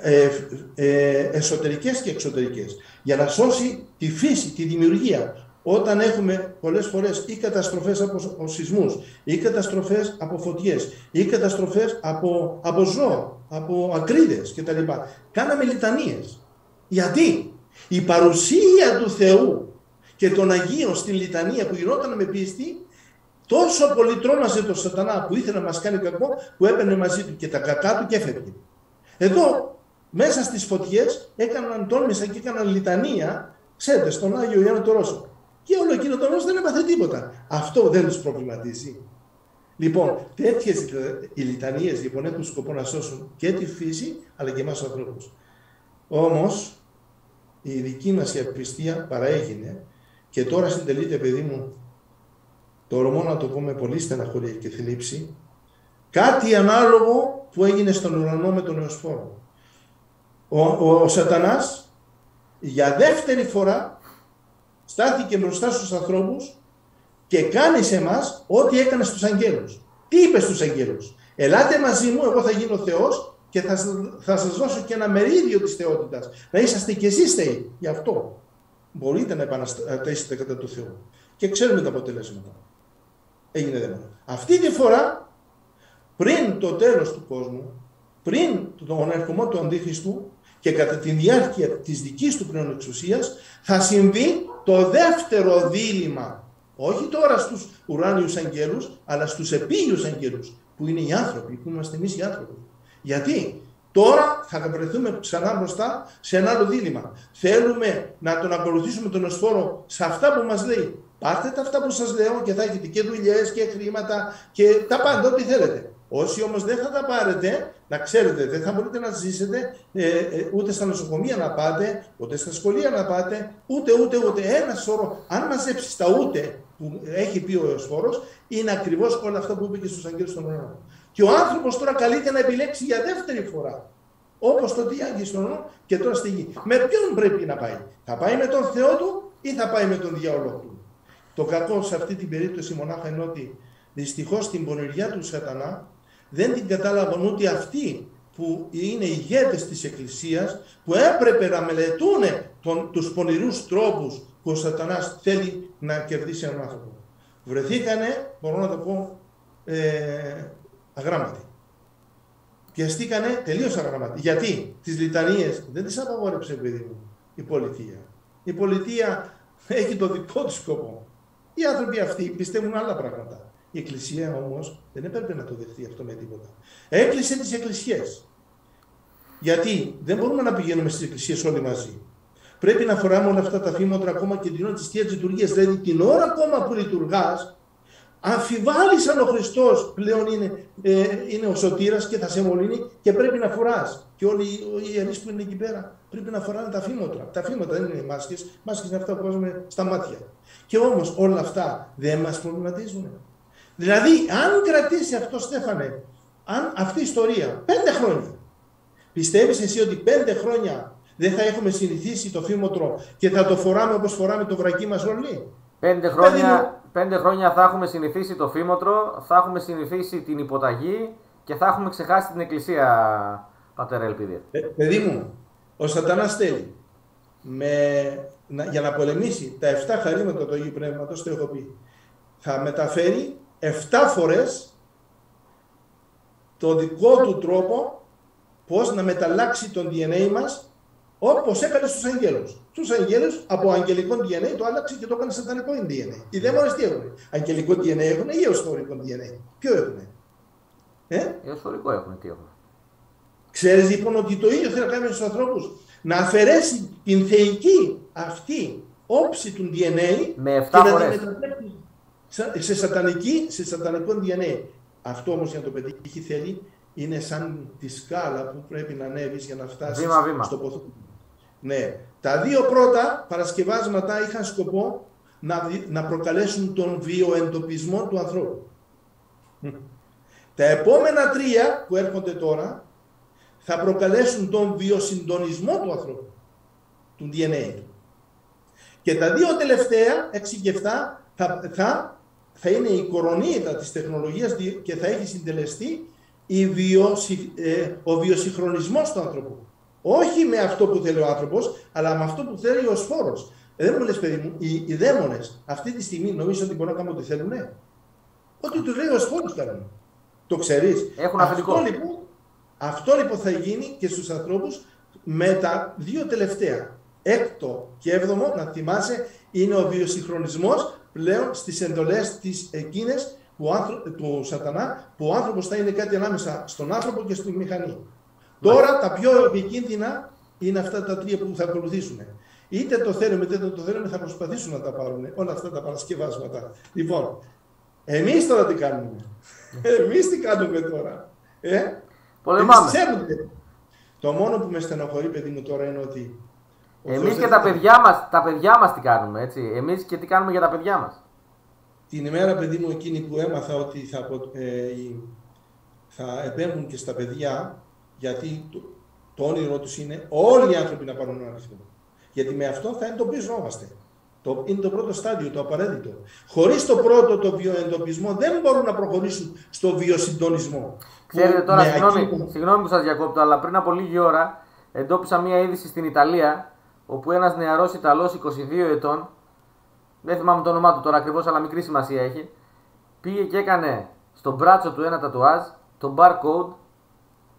B: ε, ε, εσωτερικές και εξωτερικές, για να σώσει τη φύση, τη δημιουργία, όταν έχουμε πολλές φορές ή καταστροφές από σεισμούς, ή καταστροφές από φωτιές, ή καταστροφές από, από ζώα, από ακρίδες κτλ. Κάναμε λιτανίες. Γιατί; Η παρουσία του Θεού και των Αγίων στην λιτανία που γινόταν με πίστη, τόσο πολύ τρόμασε το σατανά που ήθελε να μας κάνει κακό, που έπαιρνε μαζί του και τα κακά του και έφευγε. Εδώ, μέσα στις φωτιές, έκαναν τόλμησα και έκαναν λιτανία, ξέρετε, στον Άγιο Ιωάννη το Ρώσο. Και όλο εκείνο το Ρώσο δεν έπαθε τίποτα. Αυτό δεν τους προβληματίζει. Λοιπόν, τέτοιες οι λιτανίες λοιπόν έχουν σκοπό να σώσουν και τη φύση αλλά και εμάς τους ανθρώπους. Όμως η δική μας η παραέγινε και τώρα συντελείται, παιδί μου, το ορμό να το πούμε πολύ στεναχωρία και θλίψη, κάτι ανάλογο που έγινε στον ουρανό με τον Εωσφόρο. Ο, ο, ο Σατανάς για δεύτερη φορά στάθηκε μπροστά στους ανθρώπους και κάνει σε εμάς ό,τι έκανε στους αγγέλους. Τι είπε στους αγγέλους; Ελάτε μαζί μου, εγώ θα γίνω Θεός και θα, θα σας δώσω και ένα μερίδιο της θεότητας. Να είσαστε κι εσείς θεοί. Γι' αυτό μπορείτε να επαναστατήσετε κατά του Θεού. Και ξέρουμε τα αποτελέσματα. Έγινε δέμα. Αυτή τη φορά, πριν το τέλος του κόσμου, πριν τον ερχομό του Αντίχριστου και κατά τη διάρκεια της δικής του πλέον εξουσίας, θα συμβεί το δεύτερο δίλημα. Όχι τώρα στους ουράνιους αγγέλους, αλλά στους επίγειους αγγέλους, που είναι οι άνθρωποι, που είμαστε εμείς οι άνθρωποι. Γιατί; Τώρα θα βρεθούμε ξανά μπροστά σε ένα άλλο δίλημα. Θέλουμε να τον ακολουθήσουμε τον Οσφόρο σε αυτά που μας λέει. Πάρτε τα αυτά που σας λέω και θα έχετε και δουλειές και χρήματα και τα πάντα, ό,τι θέλετε. Όσοι όμως δεν θα τα πάρετε, να ξέρετε, δεν θα μπορείτε να ζήσετε ε, ε, ούτε στα νοσοκομεία να πάτε, ούτε στα σχολεία να πάτε, ούτε ούτε ούτε. Ένα σώρο, αν μαζέψεις τα ούτε που έχει πει ο Εωσφόρος, είναι ακριβώς όλα αυτά που είπε και στους αγγέλους των ουρανών. Και ο άνθρωπος τώρα καλείται να επιλέξει για δεύτερη φορά. Όπως το τι στον ουρανό και τώρα στη γη. Με ποιον πρέπει να πάει; Θα πάει με τον Θεό του ή θα πάει με τον διάολό του; Το κακό σε αυτή την περίπτωση μονάχα είναι ότι δυστυχώς την πονηριά του σατανά δεν την κατάλαβαν ούτε αυτοί που είναι ηγέτες της Εκκλησίας που έπρεπε να μελετούν τον, τους πονηρούς τρόπους που ο σατανάς θέλει να κερδίσει έναν άνθρωπο. Βρεθήκανε, μπορώ να το πω, ε, αγράμματοι. πιαστήκανε τελείως αγραμματικά. Γιατί; Τις λιτανίες δεν τις απαγόρεψε, παιδί μου, η πολιτεία. Η πολιτεία έχει το δικό του σκοπό. Οι άνθρωποι αυτοί πιστεύουν άλλα πράγματα. Η Εκκλησία όμως δεν έπρεπε να το δεχτεί αυτό με τίποτα. Έκλεισε τις εκκλησίες. Γιατί δεν μπορούμε να πηγαίνουμε στις εκκλησίες όλοι μαζί. Πρέπει να φοράμε όλα αυτά τα θύματα ακόμα και την ώρα της θεία λειτουργίας. Δηλαδή την ώρα ακόμα που λειτουργάς, αμφιβάλλεις αν ο Χριστός πλέον είναι, ε, είναι ο σωτήρας και θα σε μολύνει και πρέπει να φοράς. Και όλοι οι ιερείς που είναι εκεί πέρα πρέπει να φοράνε τα φήμοτρα. Τα φήματα δεν είναι οι μάσκες, μάσκες είναι αυτά που βάζουμε στα μάτια. Και όμως όλα αυτά δεν μας προβληματίζουν. Δηλαδή, αν κρατήσει αυτό, Στέφανε, αν αυτή η ιστορία πέντε χρόνια, πιστεύεις εσύ ότι πέντε χρόνια δεν θα έχουμε συνηθίσει το φήμοτρο και θα το φοράμε όπως φοράμε το βρακί μας όλοι;
A: Πέντε χρόνια, πέντε χρόνια θα έχουμε συνηθίσει το φήμοτρο, θα έχουμε συνηθίσει την υποταγή και θα έχουμε ξεχάσει την εκκλησία, πατέρα Ελπίδη.
B: Ε, παιδί μου, ο σατανάς θέλει με, να, για να πολεμήσει τα 7 χαρήματα του Αγίου Πνεύματος, το έχω πει, θα μεταφέρει 7 φορές το δικό του τρόπο πώς να μεταλλάξει τον DNA μας Όπως έκανε στους αγγέλους. Στους αγγέλους από αγγελικό DNA το άλλαξε και το έκανε σατανικό DNA. Οι δαίμονες τι έχουν. Αγγελικό DNA έχουν ή εωσφορικό DNA; Ποιο έχουν.
A: Ε; Εωσφορικό έχουν, τι έχουν.
B: Ξέρεις λοιπόν ότι το ίδιο θέλει να κάνει στου ανθρώπους; Να αφαιρέσει την θεϊκή αυτή όψη του DNA
A: με 7 φορές.
B: σε, σατανική, σε σατανικό DNA. Αυτό όμως για να το πετύχει θέλει είναι σαν τη σκάλα που πρέπει να ανέβεις για να φτάσεις στο ποθό. Ναι. Τα δύο πρώτα παρασκευάσματα είχαν σκοπό να, να προκαλέσουν τον βιοεντοπισμό του ανθρώπου. Τα επόμενα τρία που έρχονται τώρα θα προκαλέσουν τον βιοσυντονισμό του ανθρώπου, του DNA του. Και τα δύο τελευταία, 6 και 7, θα, θα, θα είναι η κορονίδα της τεχνολογίας και θα έχει συντελεστεί η βιοσυ, ε, ο βιοσυγχρονισμός του ανθρώπου. Όχι με αυτό που θέλει ο άνθρωπος, αλλά με αυτό που θέλει ο σφόρο. Ε, δεν μου λες, παιδί μου, οι, οι δαίμονες αυτή τη στιγμή νομίζω ότι μπορούν να κάνουν ό,τι θέλουν. Ναι. Ό,τι του λέει ο σφόρο κάνουν. Το ξέρεις.
A: Έχουν αφεντικό.
B: Αυτό λοιπόν, αυτό λοιπόν θα γίνει και στους ανθρώπους με τα δύο τελευταία. Έκτο και έβδομο, να θυμάσαι, είναι ο βιοσυγχρονισμός πλέον στις εντολές της εκείνες του σατανά, που ο άνθρωπος θα είναι κάτι ανάμεσα στον άνθρωπο και στη μηχανή. Τώρα τα πιο επικίνδυνα είναι αυτά τα τρία που θα ακολουθήσουν. Είτε το θέλουμε είτε δεν το θέλουμε, θα προσπαθήσουν να τα πάρουν όλα αυτά τα παρασκευάσματα. Λοιπόν, εμείς τώρα τι κάνουμε; εμείς τι κάνουμε τώρα. Ε;
A: Πολεμάμε.
B: Το μόνο που με στενοχωρεί, παιδί μου, τώρα είναι ότι.
A: Εμείς και τα παιδιά μας τα παιδιά μας τι κάνουμε, έτσι; Εμείς και τι κάνουμε για τα παιδιά μας;
B: Την ημέρα, παιδί μου, εκείνη που έμαθα ότι θα, ε, θα επέμβουν και στα παιδιά, γιατί το, το όνειρό τους είναι όλοι οι άνθρωποι να πάρουν ένα αριθμό. Γιατί με αυτό θα εντοπίζόμαστε. Το, είναι το πρώτο στάδιο, το απαραίτητο. Χωρίς το πρώτο, το βιοεντοπισμό, δεν μπορούν να προχωρήσουν στο βιοσυντονισμό.
A: Ξέρετε τώρα, συγγνώμη, συγγνώμη που σας διακόπτω, αλλά πριν από λίγη ώρα εντόπισα μία είδηση στην Ιταλία, όπου ένας νεαρός Ιταλός 22 ετών, δεν θυμάμαι το όνομά του τώρα ακριβώς, αλλά μικρή σημασία έχει, πήγε και έκανε στο μπράτσο του ένα τατουάζ, το barcode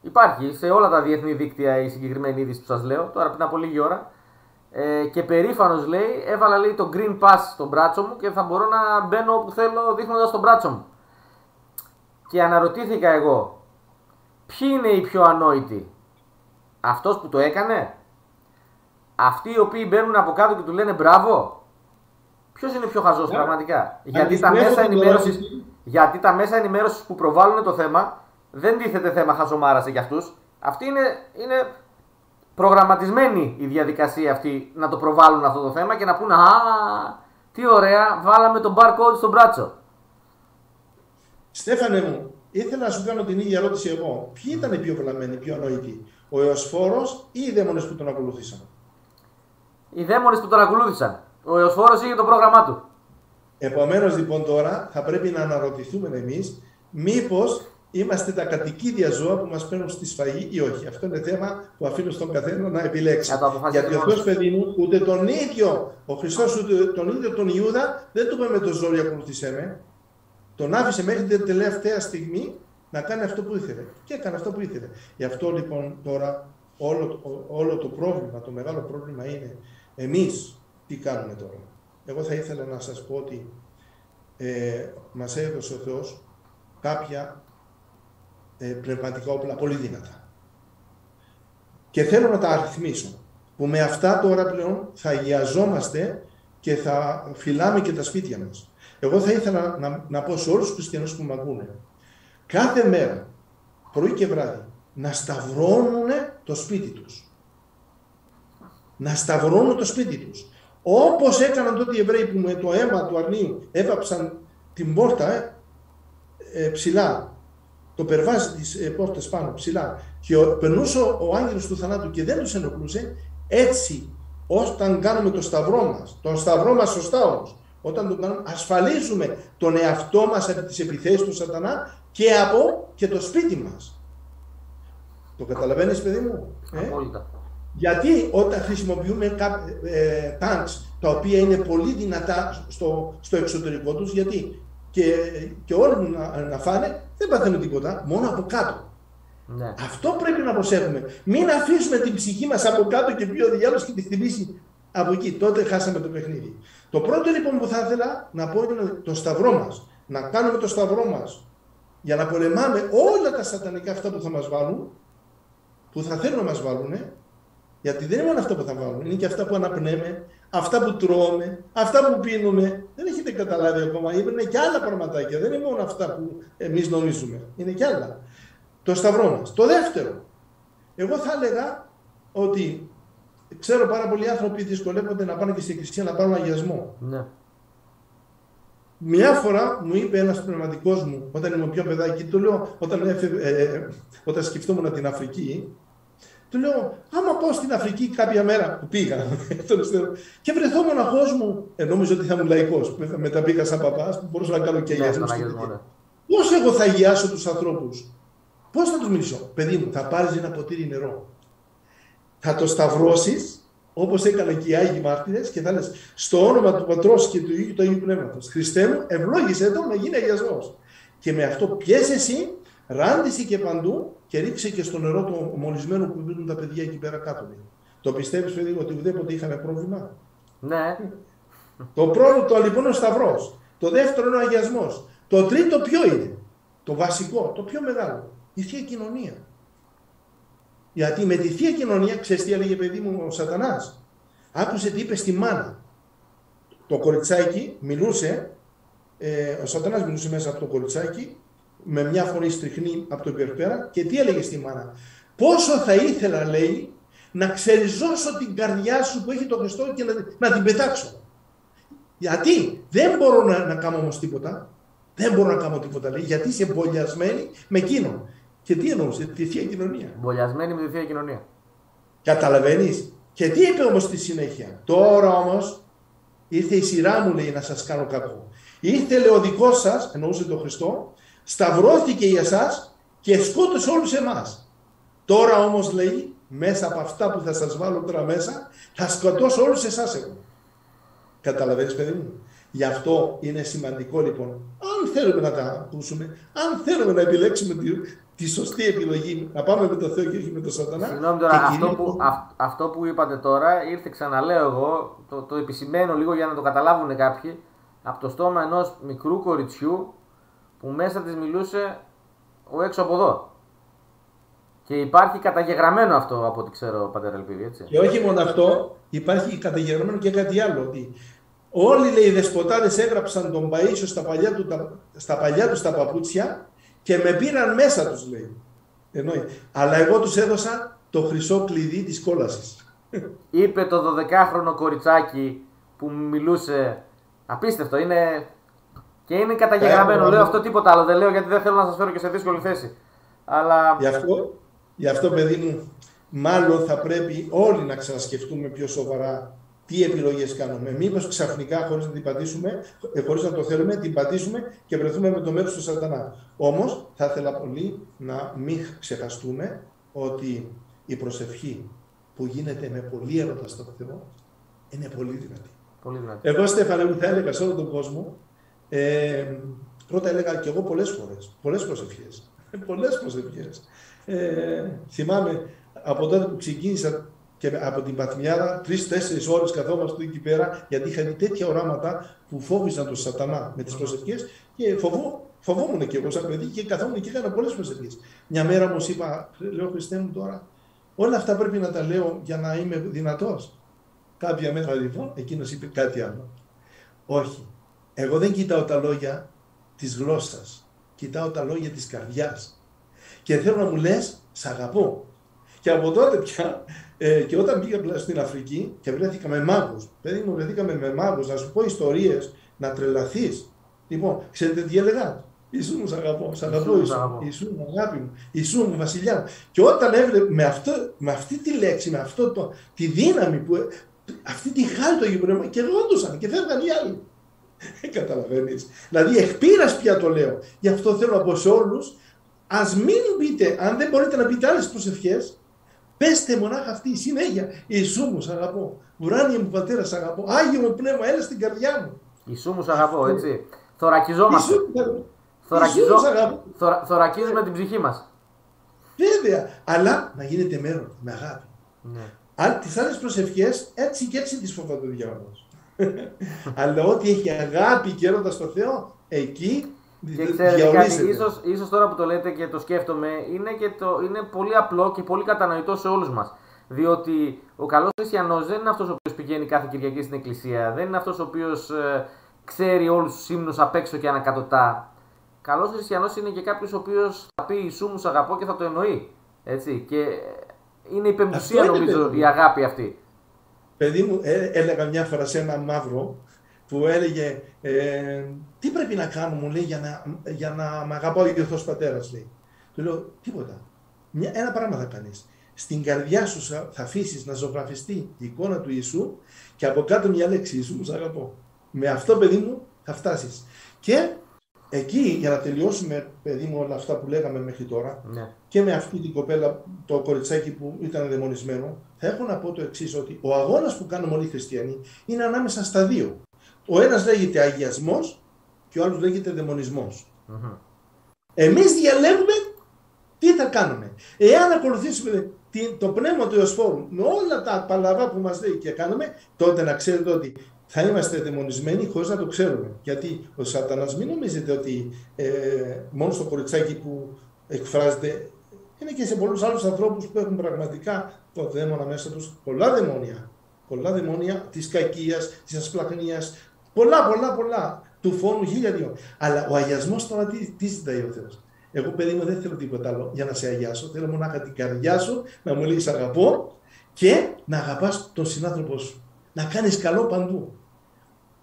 A: Υπάρχει σε όλα τα διεθνή δίκτυα η συγκεκριμένη είδηση που σας λέω τώρα πριν από λίγη ώρα. Ε, και περήφανος λέει, έβαλα λέει το green pass στο μπράτσο μου και θα μπορώ να μπαίνω όπου θέλω δείχνοντας τον μπράτσο μου. Και αναρωτήθηκα εγώ, ποιοι είναι οι πιο ανόητοι, αυτός που το έκανε, αυτοί οι οποίοι μπαίνουν από κάτω και του λένε μπράβο, Ποιος είναι πιο χαζός yeah. πραγματικά; Γιατί τα, μέσα ενημέρωση, γιατί τα μέσα ενημέρωσης που προβάλλουν το θέμα δεν τίθεται θέμα χαζομάρα για αυτούς. Αυτή είναι, είναι προγραμματισμένη η διαδικασία αυτή να το προβάλλουν αυτό το θέμα και να πούνε Α, τι ωραία, βάλαμε τον barcode στον μπράτσο.
B: Στέφανε μου, ήθελα να σου κάνω την ίδια ερώτηση εγώ. Ποιοι ήταν οι πιο βλαμμένοι, οι πιο ανοητοί, ο Εωσφόρο ή οι δαίμονες που τον ακολούθησαν;
A: Οι δαίμονες που τον ακολούθησαν. Ο Εωσφόρο είχε το πρόγραμμά του.
B: Επομένως λοιπόν τώρα θα πρέπει να αναρωτηθούμε εμείς μήπως είμαστε τα κατοικίδια ζώα που μας παίρνουν στη σφαγή ή όχι. Αυτό είναι θέμα που αφήνω στον καθένα να επιλέξει. Γιατί ο Θεός, παιδί μου, ούτε τον ίδιο, ο Χριστός, ούτε τον ίδιο τον Ιούδα, δεν του είπε με το ζόρι ακολουθήσέ με. Τον άφησε μέχρι την τελευταία στιγμή να κάνει αυτό που ήθελε. Και έκανε αυτό που ήθελε. Γι' αυτό λοιπόν τώρα όλο, όλο το πρόβλημα, το μεγάλο πρόβλημα είναι εμείς τι κάνουμε τώρα. Εγώ θα ήθελα να σας πω ότι ε, μας έδωσε ο Θεός κάποια ε, πνευματικά όπλα πολύ δυνατά. Και θέλω να τα αριθμίσω. Που με αυτά τώρα πλέον θα αγιαζόμαστε και θα φυλάμε και τα σπίτια μας. Εγώ θα ήθελα να, να πω σε όλους τους χριστιανούς που με ακούνε, κάθε μέρα, πρωί και βράδυ, να σταυρώνουν το σπίτι τους. Να σταυρώνουν το σπίτι τους. Όπως έκαναν τότε οι Εβραίοι που με το αίμα του αρνίου έβαψαν την πόρτα ε, ε, ψηλά, το περβάζι τις ε, πόρτες πάνω ψηλά και ο, περνούσε ο, ο άγγελος του θανάτου και δεν τους ενοχλούσε, έτσι όταν κάνουμε το σταυρό μας, τον σταυρό μας σωστά όμως, όταν τον κάνουμε, ασφαλίζουμε τον εαυτό μας από τις επιθέσεις του σατανά και από και το σπίτι μας. Το καταλαβαίνεις παιδί μου.
A: Ε;
B: Γιατί όταν χρησιμοποιούμε ε, τα οποία είναι πολύ δυνατά στο, στο εξωτερικό τους, γιατί και, και όλοι να, να φάνε δεν παθαίνουν τίποτα, μόνο από κάτω. Ναι. Αυτό πρέπει να προσέχουμε. Μην αφήσουμε την ψυχή μας από κάτω και πει ο διάλογος και τη χτυπήσει από εκεί. Τότε χάσαμε το παιχνίδι. Το πρώτο λοιπόν που θα ήθελα να πω είναι το σταυρό μας. Να κάνουμε το σταυρό μας για να πολεμάμε όλα τα σατανικά αυτά που θα μας βάλουν, που θα θέλουν να μας βάλουν, γιατί δεν είναι μόνο αυτά που θα βάλουν, είναι και αυτά που αναπνέμε, αυτά που τρώμε, αυτά που πίνουμε. Δεν έχετε καταλάβει ακόμα. Είναι και άλλα πραγματάκια. Δεν είναι μόνο αυτά που εμείς νομίζουμε. Είναι και άλλα. Το σταυρό μας. Το δεύτερο. Εγώ θα έλεγα ότι ξέρω πάρα πολλοί άνθρωποι δυσκολεύονται να πάνε και στην εκκλησία να πάρουν αγιασμό. Ναι. Μια φορά μου είπε ένας πνευματικός μου, όταν ήμουν πιο παιδάκι, του λέω, όταν, ε, ε, όταν σκεφτόμουν την Αφρική, του λέω, άμα πάω στην Αφρική κάποια μέρα που πήγα *laughs* και βρεθώ μοναχός μου, ε, νόμιζα ότι θα ήμουν λαϊκός. Μετά πήγα σαν παπάς που μπορούσα να κάνω και αγιασμό. Ναι, Πώς εγώ θα αγιάσω τους ανθρώπους, Πώς θα τους μιλήσω, Παιδί μου, θα πάρεις ένα ποτήρι νερό. Θα το σταυρώσεις όπως έκαναν και οι Άγιοι Μάρτυρες και θα λες στο όνομα του Πατρός και του Υιού του Αγίου Πνεύματος. Χριστέ μου, ευλόγησε το να γίνει αγιασμός. Και με αυτό πιέσε εσύ, ράντισε και παντού και ρίξε και στο νερό το μολυσμένο που πίνουν τα παιδιά εκεί πέρα κάτω. Το πιστεύεις, παιδί, ότι ουδέποτε είχαμε πρόβλημα;
A: Ναι.
B: Το πρώτο λοιπόν ο Σταυρός. Το δεύτερο είναι ο αγιασμός. Το τρίτο ποιο είναι; Το βασικό, το πιο μεγάλο. Η θεία κοινωνία. Γιατί με τη θεία κοινωνία, ξέρεις τι έλεγε παιδί μου ο Σατανάς; Άκουσε τι είπε στη μάνα. Το κοριτσάκι μιλούσε, ε, ο Σατανάς μιλούσε μέσα από το κοριτσάκι με μια φωνή στριχνή από το υπερπέρα και τι έλεγε στη μάνα. Πόσο θα ήθελα, λέει, να ξεριζώσω την καρδιά σου που έχει το Χριστό και να, να την πετάξω. Γιατί; Δεν μπορώ να, να κάνω όμως τίποτα. Δεν μπορώ να κάνω τίποτα, λέει, γιατί είσαι εμπολιασμένη με εκείνον. Και τι εννοούσε, τη θεία κοινωνία.
A: Εμπολιασμένη με τη θεία κοινωνία.
B: Καταλαβαίνεις; Και τι είπε όμως στη συνέχεια; Τώρα όμως ήρθε η σειρά μου, λέει, να σας κάνω κακό. Ήρθε, ο δικός σας, εννοούσε τον Χριστό, σταυρώθηκε για εσάς και σκότωσε όλους εμάς. Τώρα όμως λέει, μέσα από αυτά που θα σας βάλω τώρα μέσα, θα σκοτώσω όλους εσάς εγώ. Καταλαβαίνεις παιδί μου. Γι' αυτό είναι σημαντικό λοιπόν, αν θέλουμε να τα ακούσουμε, αν θέλουμε να επιλέξουμε τη, τη σωστή επιλογή, να πάμε με το Θεό και όχι με τον Σατανά.
A: Συγγνώμη τώρα, αυτό που, αυτό που είπατε τώρα ήρθε ξαναλέω εγώ, το, το επισημαίνω λίγο για να το καταλάβουν κάποιοι, από το στόμα ενός μικρού κοριτσιού που μέσα της μιλούσε ο έξω από εδώ. Και υπάρχει καταγεγραμμένο αυτό από ό,τι ξέρω, πατέρα Ελπίδη, έτσι.
B: Και όχι μόνο αυτό, υπάρχει καταγεγραμμένο και κάτι άλλο. Ότι όλοι λέει, οι δεσποτάδες έγραψαν τον Παΐσιο στα παλιά, του, στα παλιά τους τα παπούτσια και με πήραν μέσα τους, λέει. Εννοεί. Αλλά εγώ τους έδωσα το χρυσό κλειδί της κόλασης.
A: Είπε το 12χρονο κοριτσάκι που μιλούσε, απίστευτο, είναι και είναι καταγεγραμμένο. Λέω αυτό τίποτα άλλο. Δεν λέω γιατί δεν θέλω να σας φέρω και σε δύσκολη θέση. Αλλά...
B: Γι' αυτό, γι αυτό, παιδί μου, μάλλον θα πρέπει όλοι να ξανασκεφτούμε πιο σοβαρά τι επιλογές κάνουμε. Μήπως ξαφνικά, χωρίς να την πατήσουμε, ε, χωρίς να το θέλουμε, την πατήσουμε και βρεθούμε με το μέρος του Σατανά. Όμως, θα ήθελα πολύ να μην ξεχαστούμε ότι η προσευχή που γίνεται με πολύ έρωτα στο Θεό είναι πολύ δυνατή.
A: Πολύ δυνατή.
B: Εγώ, Στέφανε, μου θα έλεγα σε όλο τον κόσμο ε, πρώτα έλεγα και εγώ πολλές φορές, πολλές προσευχές. *laughs* πολλές προσευχές. Ε, θυμάμαι από τότε που ξεκίνησα και από την Πατμιάδα, τρει-τέσσερι ώρες καθόμαστε εκεί πέρα, γιατί είχα δει τέτοια οράματα που φόβησαν τον Σατανά με τις προσευχές και φοβό, φοβόμουν και εγώ σαν παιδί και καθόμουν και έκανα πολλές προσευχές. Μια μέρα όμως είπα, λέω Χριστέ μου τώρα, όλα αυτά πρέπει να τα λέω για να είμαι δυνατός. Κάποια μέρα λοιπόν, εκείνος είπε κάτι άλλο. Όχι. Εγώ δεν κοιτάω τα λόγια της γλώσσας. Κοιτάω τα λόγια της καρδιάς. Και θέλω να μου λες, σ' αγαπώ. Και από τότε πια, ε, και όταν πήγα στην Αφρική και βρέθηκα με μάγους, παιδί μου, βρεθήκαμε με μάγους, να σου πω ιστορίες, να τρελαθείς. Λοιπόν, ξέρετε τι έλεγα; Ιησού μου, σ' αγαπώ, σ' αγαπώ, Ιησού, Ιησού μου, αγάπη μου, Ιησού μου, βασιλιά μου. Και όταν έβλεπε με, αυτό, με αυτή τη λέξη, με αυτό το, τη δύναμη που, αυτή τη χάρη του Αγίου Πνεύμα και ρόντουσαν και φεύγαν οι άλλοι. Καταλαβαίνεις. Δηλαδή, εκπείρα πια το λέω. Γι' αυτό θέλω να πω σε όλους, ας μην πείτε, αν δεν μπορείτε να πείτε άλλες προσευχές, πέστε μονάχα αυτή η συνέχεια. Ιησού μου, σ' αγαπώ. Ουράνια μου πατέρα, σ' αγαπώ. Άγιο μου πνεύμα, έλα στην καρδιά μου.
A: Ιησού μου, σ' αγαπώ, έτσι. Θωρακιζόμαστε. Θωρακιζό... Θωρα... Θωρακίζουμε την ψυχή μας.
B: Βέβαια, αλλά να γίνεται μέρο με αγάπη. Ναι. Αν τις άλλες προσευχές έτσι και έτσι τις φοβάται ο διάβολος. Αλλά ό,τι έχει αγάπη και έρωτα στο Θεό, εκεί
A: και ξέρετε κάτι, ίσως, ίσως τώρα που το λέτε και το σκέφτομαι, είναι, και το, είναι πολύ απλό και πολύ κατανοητό σε όλους μας. Διότι ο καλός χριστιανός δεν είναι αυτός ο οποίος πηγαίνει κάθε Κυριακή στην εκκλησία, δεν είναι αυτός ο οποίος ε, ξέρει όλους τους ύμνους απ' έξω και ανακατοτά. Καλός χριστιανός είναι και κάποιος ο οποίος θα πει Ιησού μου σ' αγαπώ και θα το εννοεί. Έτσι. Και είναι η πεμπουσία νομίζω η αγάπη αυτή.
B: Παιδί μου, ε, έλεγα μια φορά σε ένα μαύρο που έλεγε ε, τι πρέπει να κάνω μου λέει για να, για να με αγαπάει ο Υιοθός Πατέρας λέει. Του λέω τίποτα. Μια, ένα πράγμα θα κάνεις. Στην καρδιά σου θα αφήσεις να ζωγραφιστεί η εικόνα του Ιησού και από κάτω μια λέξη Ιησού μου αγαπώ. Με αυτό παιδί μου θα φτάσεις. Και εκεί για να τελειώσουμε παιδί μου όλα αυτά που λέγαμε μέχρι τώρα ναι. και με αυτή την κοπέλα το κοριτσάκι που ήταν δαιμονισμένο θα έχω να πω το εξής ότι ο αγώνας που κάνουμε όλοι οι χριστιανοί είναι ανάμεσα στα δύο. Ο ένας λέγεται αγιασμός και ο άλλος λέγεται δαιμονισμός. Mm-hmm. Εμείς διαλέγουμε τι θα κάνουμε. Εάν ακολουθήσουμε το πνεύμα του Ιωσφόρου με όλα τα παλαβά που μας λέει και κάνουμε, τότε να ξέρετε ότι θα είμαστε δαιμονισμένοι χωρίς να το ξέρουμε. Γιατί ο σατανάς μην νομίζετε ότι ε, μόνο στο κοριτσάκι που εκφράζεται είναι και σε πολλούς άλλους ανθρώπους που έχουν πραγματικά το δαίμονα μέσα τους πολλά δαιμόνια. Πολλά δαιμόνια της κακίας, της ασπλαχνίας, Πολλά, πολλά, πολλά. Του φόνου χίλια δυο. Αλλά ο αγιασμός τώρα τι, τι ζητάει ο Θεός; Εγώ, παιδί μου, δεν θέλω τίποτα άλλο για να σε αγιάσω. Θέλω μονάχα την καρδιά σου να μου λέει αγαπώ και να αγαπάς τον συνάνθρωπό σου. Να κάνεις καλό παντού.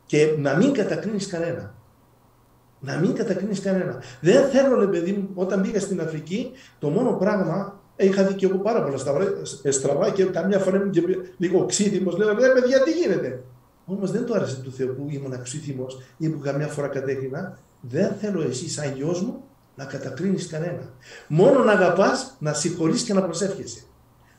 B: Και να μην κατακρίνεις κανένα. Να μην κατακρίνεις κανένα. Δεν θέλω, λέει παιδί μου, όταν πήγα στην Αφρική, το μόνο πράγμα Είχα δει και εγώ πάρα πολλά στραβά και καμιά φορά ήμουν και λίγο ξύδιμο. Λέω, ρε παιδιά, τι γίνεται; Όμως δεν το άρεσε του Θεού που ήμουν αξίθυμο ή που καμιά φορά κατέκρινα. Δεν θέλω εσύ, σαν γιος μου, να κατακρίνει κανένα. Μόνο να αγαπάς, να συγχωρείς και να προσεύχεσαι.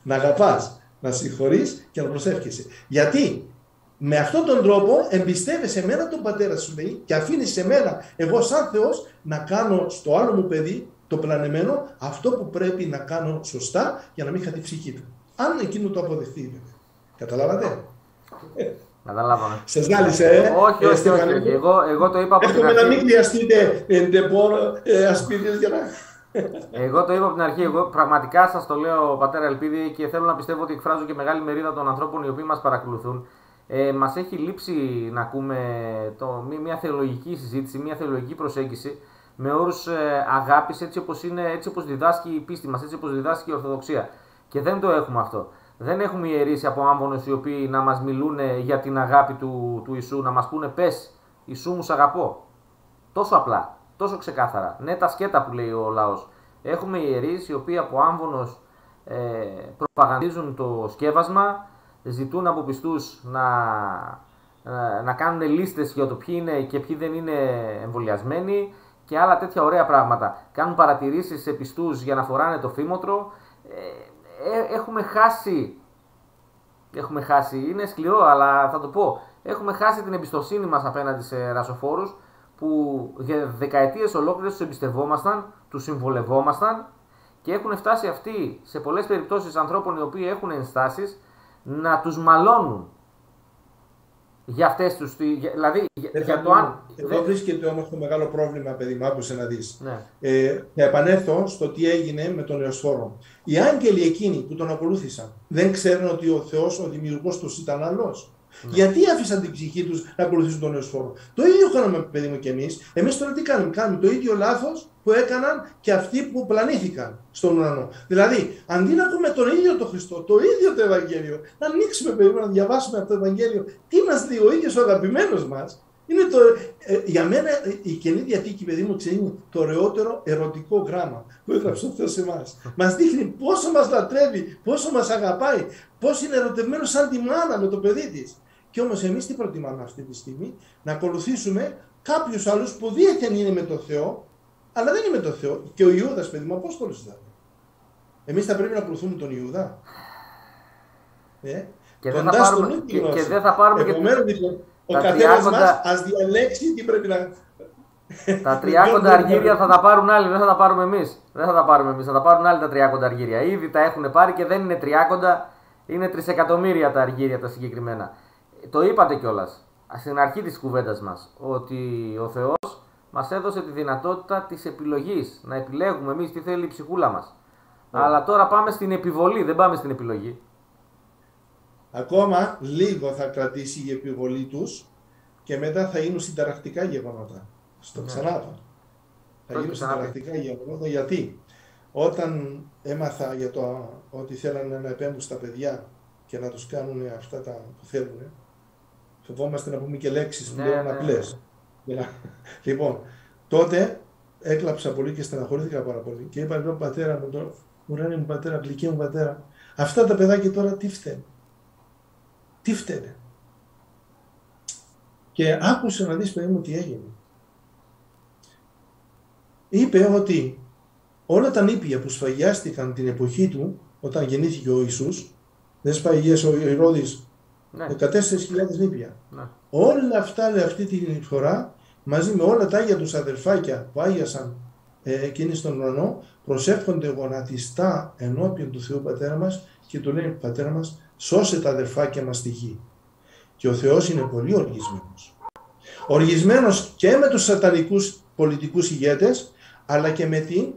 B: Να αγαπάς, να συγχωρείς και να προσεύχεσαι. Γιατί με αυτόν τον τρόπο εμπιστεύεσαι εμένα τον πατέρα σου λέει και αφήνεις σε μένα, εγώ σαν Θεός, να κάνω στο άλλο μου παιδί, το πλανεμένο, αυτό που πρέπει να κάνω σωστά για να μην χαθεί ψυχή του. Αν εκείνο το αποδεχτεί, βέβαια. Καταλάβατε;
A: Καταλάβαμε.
B: Σε ζάλισε, ε.
A: Όχι, όχι, όχι. όχι. Εγώ, εγώ το είπα από
B: την αρχή. Εύχομαι να μην χρειαστείτε εντεπών ε, ασπίδες για να...
A: Εγώ το είπα από την αρχή. Εγώ πραγματικά σας το λέω, πατέρα Ελπίδη, και θέλω να πιστεύω ότι εκφράζω και μεγάλη μερίδα των ανθρώπων οι οποίοι μας παρακολουθούν. Ε, μας έχει λείψει να ακούμε το, μια θεολογική συζήτηση, μια θεολογική προσέγγιση με όρους ε, αγάπης έτσι όπως έτσι όπως διδάσκει η πίστη μας, έτσι όπως διδάσκει η Ορθοδοξία. Και δεν το έχουμε αυτό. Δεν έχουμε ιερείς από άμβονους οι οποίοι να μας μιλούν για την αγάπη του, του Ιησού, να μας πούνε πες Ιησού μου σ' αγαπώ. Τόσο απλά, τόσο ξεκάθαρα. Ναι τα σκέτα που λέει ο λαός. Έχουμε ιερείς οι οποίοι από άμβονος ε, προπαγανδίζουν το σκεύασμα, ζητούν από πιστούς να, ε, να κάνουν λίστες για το ποιοι είναι και ποιοι δεν είναι εμβολιασμένοι και άλλα τέτοια ωραία πράγματα. Κάνουν παρατηρήσεις σε πιστούς για να φοράνε το φήμοτρο. Ε, ε, έχουμε χάσει. Έχουμε χάσει. Είναι σκληρό, αλλά θα το πω. Έχουμε χάσει την εμπιστοσύνη μας απέναντι σε ρασοφόρους που για δεκαετίες ολόκληρες τους εμπιστευόμασταν, τους συμβολευόμασταν και έχουν φτάσει αυτοί σε πολλές περιπτώσεις ανθρώπων οι οποίοι έχουν ενστάσεις να τους μαλώνουν για αυτές τους... Δηλαδή, για, το αν...
B: Εδώ βρίσκεται όμως το μεγάλο πρόβλημα, παιδί μου, άκουσε να δεις. Ναι. Ε, θα επανέλθω στο τι έγινε με τον Εωσφόρο. Οι άγγελοι εκείνοι που τον ακολούθησαν δεν ξέρουν ότι ο Θεός, ο δημιουργός τους ήταν άλλος. Ναι. Γιατί άφησαν την ψυχή τους να ακολουθήσουν τον Εωσφόρο. Το ίδιο κάνουμε, παιδί μου, και εμείς. Εμείς τώρα τι κάνουμε, κάνουμε το ίδιο λάθος που έκαναν και αυτοί που πλανήθηκαν στον ουρανό. Δηλαδή, αντί να πούμε τον ίδιο τον Χριστό, το ίδιο το Ευαγγέλιο, να ανοίξουμε, παιδί μου, να διαβάσουμε αυτό το Ευαγγέλιο, τι μας λέει ο ίδιος ο αγαπημένος μας, είναι το, ε, για μένα η Καινή Διαθήκη, παιδί μου, ξέρει το ωραιότερο ερωτικό γράμμα που έγραψε ο Θεός σε εμάς. Μας δείχνει πόσο μας λατρεύει, πόσο μας αγαπάει, πόσο είναι ερωτευμένος σαν τη μάνα με το παιδί της. Και όμως εμείς τι προτιμάμε αυτή τη στιγμή, να ακολουθήσουμε κάποιους άλλους που δίθεν είναι με το Θεό, αλλά δεν είναι με το Θεό. Και ο Ιούδας, παιδί μου, απόστολος ήταν. Εμείς θα πρέπει να ακολουθούμε τον Ιούδα.
A: Ε; Και, δεν θα πάρουμε, και, και δεν θα πάρουμε
B: Επομένως, και... Λοιπόν, ο καθένας μας ας διαλέξει τι πρέπει να.
A: Τα τριάκοντα αργύρια θα τα πάρουν άλλοι, δεν θα τα πάρουμε εμείς. Δεν θα τα πάρουμε εμείς, θα τα πάρουν άλλοι τα τριάκοντα αργύρια. Ήδη τα έχουν πάρει και δεν είναι τριάκοντα, είναι τρισεκατομμύρια τα αργύρια τα συγκεκριμένα το είπατε κιόλας στην αρχή της κουβέντας μας ότι ο Θεός μας έδωσε τη δυνατότητα της επιλογής. Να επιλέγουμε εμείς τι θέλει η ψυχούλα μας. Ναι. Αλλά τώρα πάμε στην επιβολή, δεν πάμε στην επιλογή.
B: Ακόμα λίγο θα κρατήσει η επιβολή τους και μετά θα γίνουν συνταρακτικά γεγονότα. Στο ναι. ξανά Θα γίνουν συνταρακτικά γεγονότα γιατί όταν έμαθα για το ότι θέλανε να επέμβουν στα παιδιά και να τους κάνουν αυτά τα που θέλουν, Φοβόμαστε να πούμε και λέξεις που ναι, είναι απλές. Ναι. λοιπόν, τότε έκλαψα πολύ και στεναχωρήθηκα πάρα πολύ. Και είπα λοιπόν πατέρα μου, τώρα, ουράνι μου πατέρα, γλυκή μου πατέρα, αυτά τα παιδάκια τώρα τι φταίνε; Τι φταίνε; Και άκουσε να δεις παιδί μου τι έγινε. Είπε ότι όλα τα νήπια που σφαγιάστηκαν την εποχή του, όταν γεννήθηκε ο Ιησούς, δεν σφαγιές ο Ηρώδης ναι. 14.000 νήπια. Ναι. Όλα αυτά λέει, αυτή τη φορά μαζί με όλα τα άγια τους αδερφάκια που άγιασαν ε, εκείνοι στον ουρανό προσεύχονται γονατιστά ενώπιον του Θεού Πατέρα μας και του λένε Πατέρα μας σώσε τα αδερφάκια μας στη γη. Και ο Θεός είναι πολύ οργισμένος. Οργισμένος και με τους σατανικούς πολιτικούς ηγέτες αλλά και με την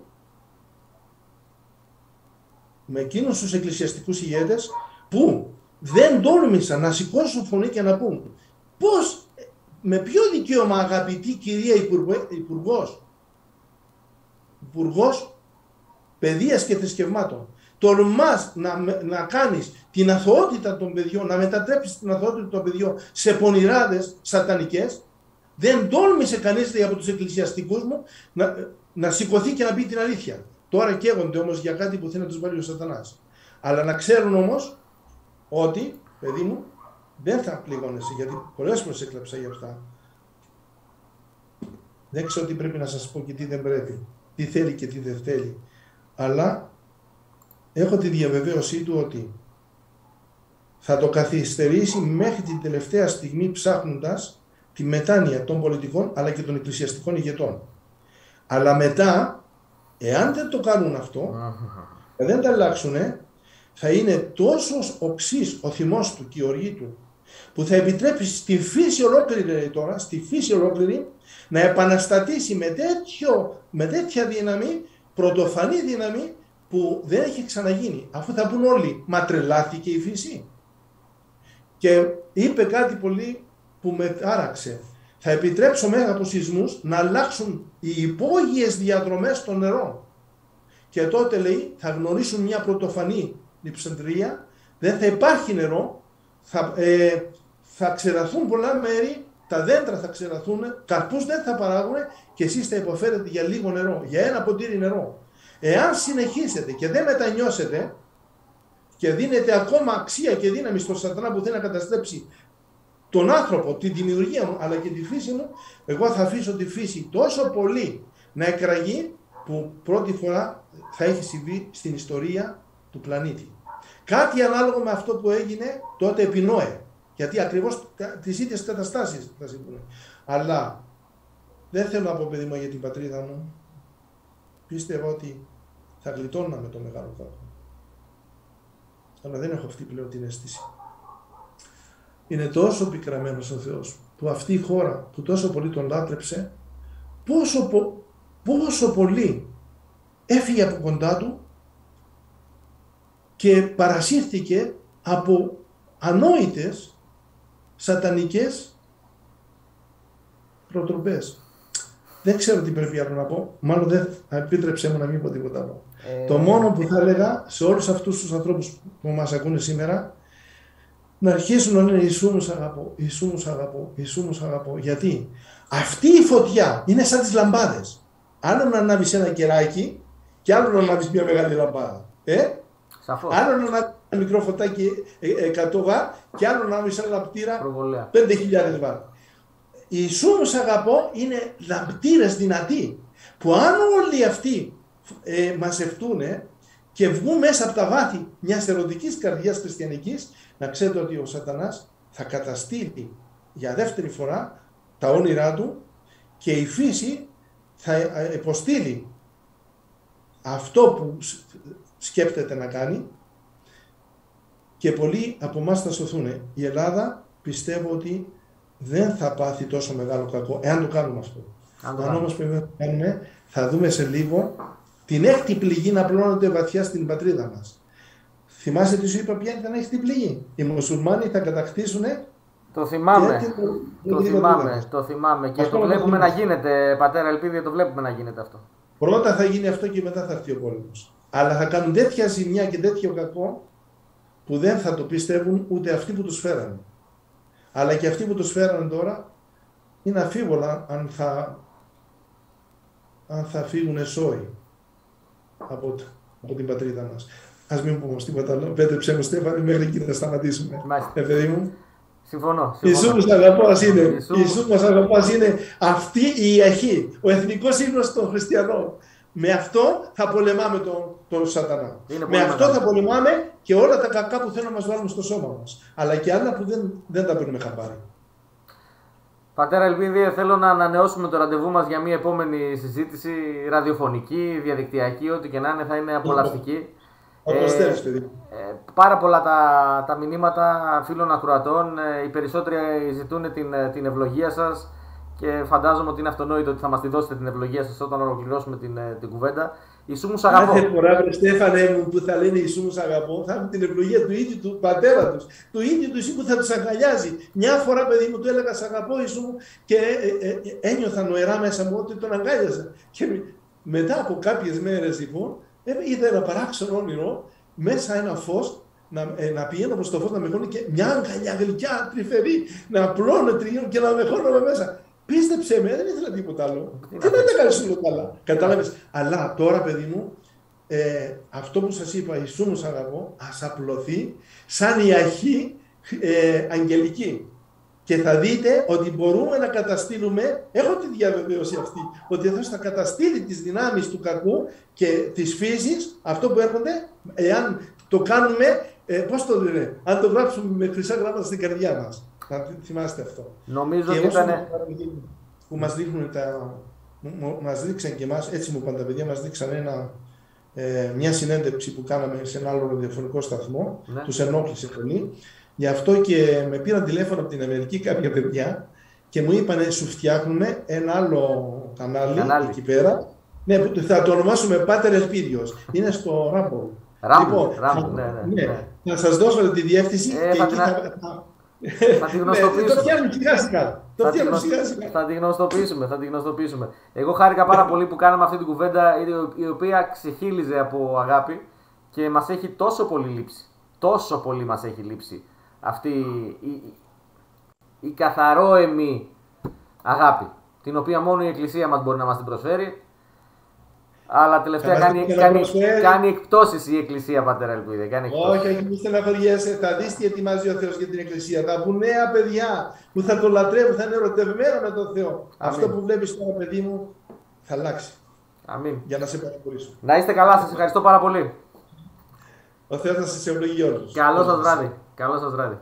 B: με εκείνους τους εκκλησιαστικούς ηγέτες που δεν τόλμησαν να σηκώσουν φωνή και να πούν πώς, με ποιο δικαίωμα αγαπητή κυρία Υπουργός, Υπουργός Παιδείας και Θρησκευμάτων, τολμάς να, να κάνεις την αθωότητα των παιδιών, να μετατρέψεις την αθωότητα των παιδιών σε πονηράδες σατανικές, δεν τόλμησε κανείς από τους εκκλησιαστικούς μου να, να σηκωθεί και να πει την αλήθεια. Τώρα καίγονται όμως για κάτι που θέλει να τους βάλει ο σατανάς. Αλλά να ξέρουν όμως ότι, παιδί μου, δεν θα πληγώνεσαι, γιατί πολλές φορές έκλαψα για αυτά. Δεν ξέρω τι πρέπει να σας πω και τι δεν πρέπει, τι θέλει και τι δεν θέλει. Αλλά έχω τη διαβεβαίωσή του ότι θα το καθυστερήσει μέχρι την τελευταία στιγμή ψάχνοντας τη μετάνοια των πολιτικών αλλά και των εκκλησιαστικών ηγετών. Αλλά μετά, εάν δεν το κάνουν αυτό, δεν τα αλλάξουν, θα είναι τόσος οξύς ο θυμός του και η οργή του που θα επιτρέπει στη φύση ολόκληρη τώρα, στη φύση ολόκληρη να επαναστατήσει με, τέτοιο, με τέτοια δύναμη, πρωτοφανή δύναμη που δεν έχει ξαναγίνει. Αφού θα πούν όλοι, μα τρελάθηκε η φύση. Και είπε κάτι πολύ που με άραξε. Θα επιτρέψω μέσα από σεισμούς να αλλάξουν οι υπόγειες διαδρομές των νερών. Και τότε λέει θα γνωρίσουν μια πρωτοφανή λειψαντρία, δεν θα υπάρχει νερό, θα, ε, θα ξεραθούν πολλά μέρη, τα δέντρα θα ξεραθούν, καρπούς δεν θα παράγουν και εσείς θα υποφέρετε για λίγο νερό, για ένα ποτήρι νερό. Εάν συνεχίσετε και δεν μετανιώσετε και δίνετε ακόμα αξία και δύναμη στον σατανά που θέλει να καταστρέψει τον άνθρωπο, τη δημιουργία μου αλλά και τη φύση μου, εγώ θα αφήσω τη φύση τόσο πολύ να εκραγεί που πρώτη φορά θα έχει συμβεί στην ιστορία του πλανήτη. Κάτι ανάλογο με αυτό που έγινε τότε επί Νόε. Γιατί ακριβώς τις ίδιες καταστάσεις θα συμβούν. Αλλά δεν θέλω να πω παιδί μου για την πατρίδα μου. Πίστευα ότι θα γλιτώνα με το μεγάλο κακό. Αλλά δεν έχω αυτή πλέον την αίσθηση. Είναι τόσο πικραμένος ο Θεός που αυτή η χώρα που τόσο πολύ τον λάτρεψε πόσο, πόσο πολύ έφυγε από κοντά του και παρασύρθηκε από ανόητες σατανικές προτροπές. Δεν ξέρω τι πρέπει άλλο να πω. Μάλλον δεν επίτρεψέ μου να μην πω τίποτα άλλο. Ε, το μόνο που θα έλεγα σε όλους αυτούς τους ανθρώπους που μας ακούνε σήμερα να αρχίσουν να λένε Ιησού μου αγαπώ, Ιησού μου αγαπώ, Ιησού μου αγαπώ. Γιατί; Αυτή η φωτιά είναι σαν τις λαμπάδες. Άλλο να ανάβεις ένα κεράκι και άλλο να ανάβεις μια μεγάλη λαμπάδα. Ε; Σαφώς. Άλλο να ανάβεις ένα μικρό φωτάκι 100 ε, ε, βάρ και άλλο να ανάβεις ένα λαμπτήρα 5.000 βάρ. Ιησού μου αγαπώ είναι λαμπτήρες δυνατοί που αν όλοι αυτοί ε, μαζευτούν και βγουν μέσα από τα βάθη μιας ερωτικής καρδιάς χριστιανικής να ξέρετε ότι ο σατανάς θα καταστήλει για δεύτερη φορά τα όνειρά του και η φύση θα ε, υποστείλει αυτό που σκέπτεται να κάνει και πολλοί από εμάς θα σωθούν. Η Ελλάδα πιστεύω ότι δεν θα πάθει τόσο μεγάλο κακό εάν το κάνουμε αυτό. Αν, αν όμως πρέπει να το κάνουμε θα δούμε σε λίγο την έκτη πληγή να πλώνονται βαθιά στην πατρίδα μας. Θυμάσαι τι σου είπα ποια ήταν η έκτη πληγή. Οι μουσουλμάνοι θα κατακτήσουν
A: το θυμάμαι. Το, το θυμάμαι, το θυμάμαι. Και το βλέπουμε να γίνεται, πατέρα Ελπίδη, το βλέπουμε να γίνεται αυτό.
B: Πρώτα θα γίνει αυτό και μετά θα έρθει ο πόλεμος. Αλλά θα κάνουν τέτοια ζημιά και τέτοιο κακό που δεν θα το πιστεύουν ούτε αυτοί που τους φέρανε. Αλλά και αυτοί που τους φέρανε τώρα είναι αφίβολα αν θα, αν θα φύγουν σόι από, από την πατρίδα μας. Ας μην πούμε τίποτα άλλο. Πέτρεψέ μου Στέφανη μέχρι εκεί να σταματήσουμε. Ε, παιδί μου.
A: Συμφωνώ.
B: συμφωνώ. Ιησούς μας αγαπάς είναι, Ιησούς μας αγαπάς είναι αυτή η αρχή, ο εθνικός ύμνος των χριστιανών. Με αυτό θα πολεμάμε τον, τον σατανά. με αυτό θα πολεμάμε και όλα τα κακά που θέλουν να μας βάλουν στο σώμα μας. Αλλά και άλλα που δεν, δεν τα παίρνουμε χαμπάρι.
A: Πατέρα Ελπίδη, θέλω να ανανεώσουμε το ραντεβού μας για μια επόμενη συζήτηση ραδιοφωνική, διαδικτυακή, ό,τι και να είναι θα είναι απολαυστική.
B: Ε, ε,
A: πάρα πολλά τα, τα μηνύματα φίλων ακροατών. Ε, οι περισσότεροι ζητούν την, την ευλογία σας και φαντάζομαι ότι είναι αυτονόητο ότι θα μας τη δώσετε την ευλογία σας όταν ολοκληρώσουμε την, την κουβέντα. Ιησού μου αγαπώ.
B: Κάθε φορά, βρε Στέφανε μου, που θα λένε Ιησού μου αγαπώ, θα έχουν την ευλογία του ίδιου του πατέρα τους. Του ίδιου του Ιησού που θα τους αγκαλιάζει. Μια φορά, παιδί μου, του έλεγα Σ' αγαπώ, Ιησού μου, και ε, ε, ένιωθα νοερά μέσα μου ότι τον αγκάλιαζα. Και μετά από κάποιες μέρες, λοιπόν, είδα ένα παράξενο όνειρο, μέσα ένα φως να, ε, να πηγαίνω προς το φως να με χώνει και μια αγκαλιά γλυκιά τρυφερή να πλώνω τριών και να με χώνω μέσα. Πίστεψε με, δεν ήθελα τίποτα άλλο. Δεν τα έκανε όλα καλά. Κατάλαβες. Αλλά τώρα, παιδί μου, ε, αυτό που σας είπα, η σου μου αγαπώ, ας απλωθεί σαν η αρχή ε, αγγελική και θα δείτε ότι μπορούμε να καταστήλουμε, έχω τη διαβεβαίωση αυτή, ότι ο θα καταστήλει τις δυνάμεις του κακού και της φύσης, αυτό που έρχονται, εάν το κάνουμε, ε, πώς το λένε, αν το γράψουμε με χρυσά γράμματα στην καρδιά μας. Να θυμάστε αυτό.
A: Νομίζω ότι ήταν...
B: Που μας δείχνουν τα... Μας δείξαν και εμάς, έτσι μου είπαν τα παιδιά, μας δείξαν ένα, ε, μια συνέντευξη που κάναμε σε ένα άλλο ραδιοφωνικό σταθμό, ναι. τους ενόχλησε πολύ Γι' αυτό και με πήραν τηλέφωνο από την Αμερική κάποια παιδιά και μου είπαν σου φτιάχνουμε ένα άλλο κανάλι, κανάλι. εκεί πέρα. Ναι, θα το ονομάσουμε Πάτερ Ελπίδιος. Είναι στο Rumble.
A: λοιπόν, ναι, ναι, ναι,
B: ναι. Θα σας δώσω τη διεύθυνση
A: ε, και εκεί θα... θα... Θα τη γνωστοποιήσουμε.
B: Ναι, το φτιάχνουμε σιγά σιγά. Το θα,
A: φτιάχνουμε σιγά σιγά. Θα τη γνωστοποιήσουμε, θα τη γνωστοποιήσουμε. Εγώ χάρηκα πάρα πολύ που κάναμε αυτή την κουβέντα η οποία ξεχύλιζε από αγάπη και μας έχει τόσο πολύ λείψει. Τόσο πολύ μας έχει λείψει αυτή η, η καθαρόεμη αγάπη, την οποία μόνο η Εκκλησία μας μπορεί να μας την προσφέρει. Αλλά τελευταία κάνει, κάνει, κάνει εκπτώσεις η Εκκλησία, Πατέρα Ελπίδη. Κάνει
B: όχι, όχι, μη στεναχωριέσαι. Θα δεις τι ετοιμάζει ο Θεός για την Εκκλησία. Θα βγουν νέα παιδιά που θα το λατρεύουν, θα είναι ερωτευμένα με τον Θεό. Αυτό που βλέπεις τώρα, παιδί μου, θα αλλάξει.
A: Αμήν.
B: Για να σε παρακολουθήσω.
A: Να είστε καλά, σας ευχαριστώ πάρα πολύ.
B: Ο Θεός θα σας ευλογεί όλους.
A: Καλό σας βράδυ. Καλό σας βράδυ.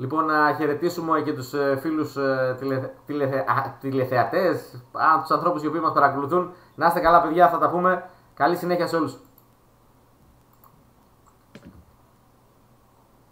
A: Λοιπόν, να χαιρετήσουμε και τους ε, φίλους τηλε, τηλε, τηλεθεατές, τους ανθρώπους οι οποίοι μας παρακολουθούν. Να είστε καλά, παιδιά, θα τα πούμε. Καλή συνέχεια σε όλους.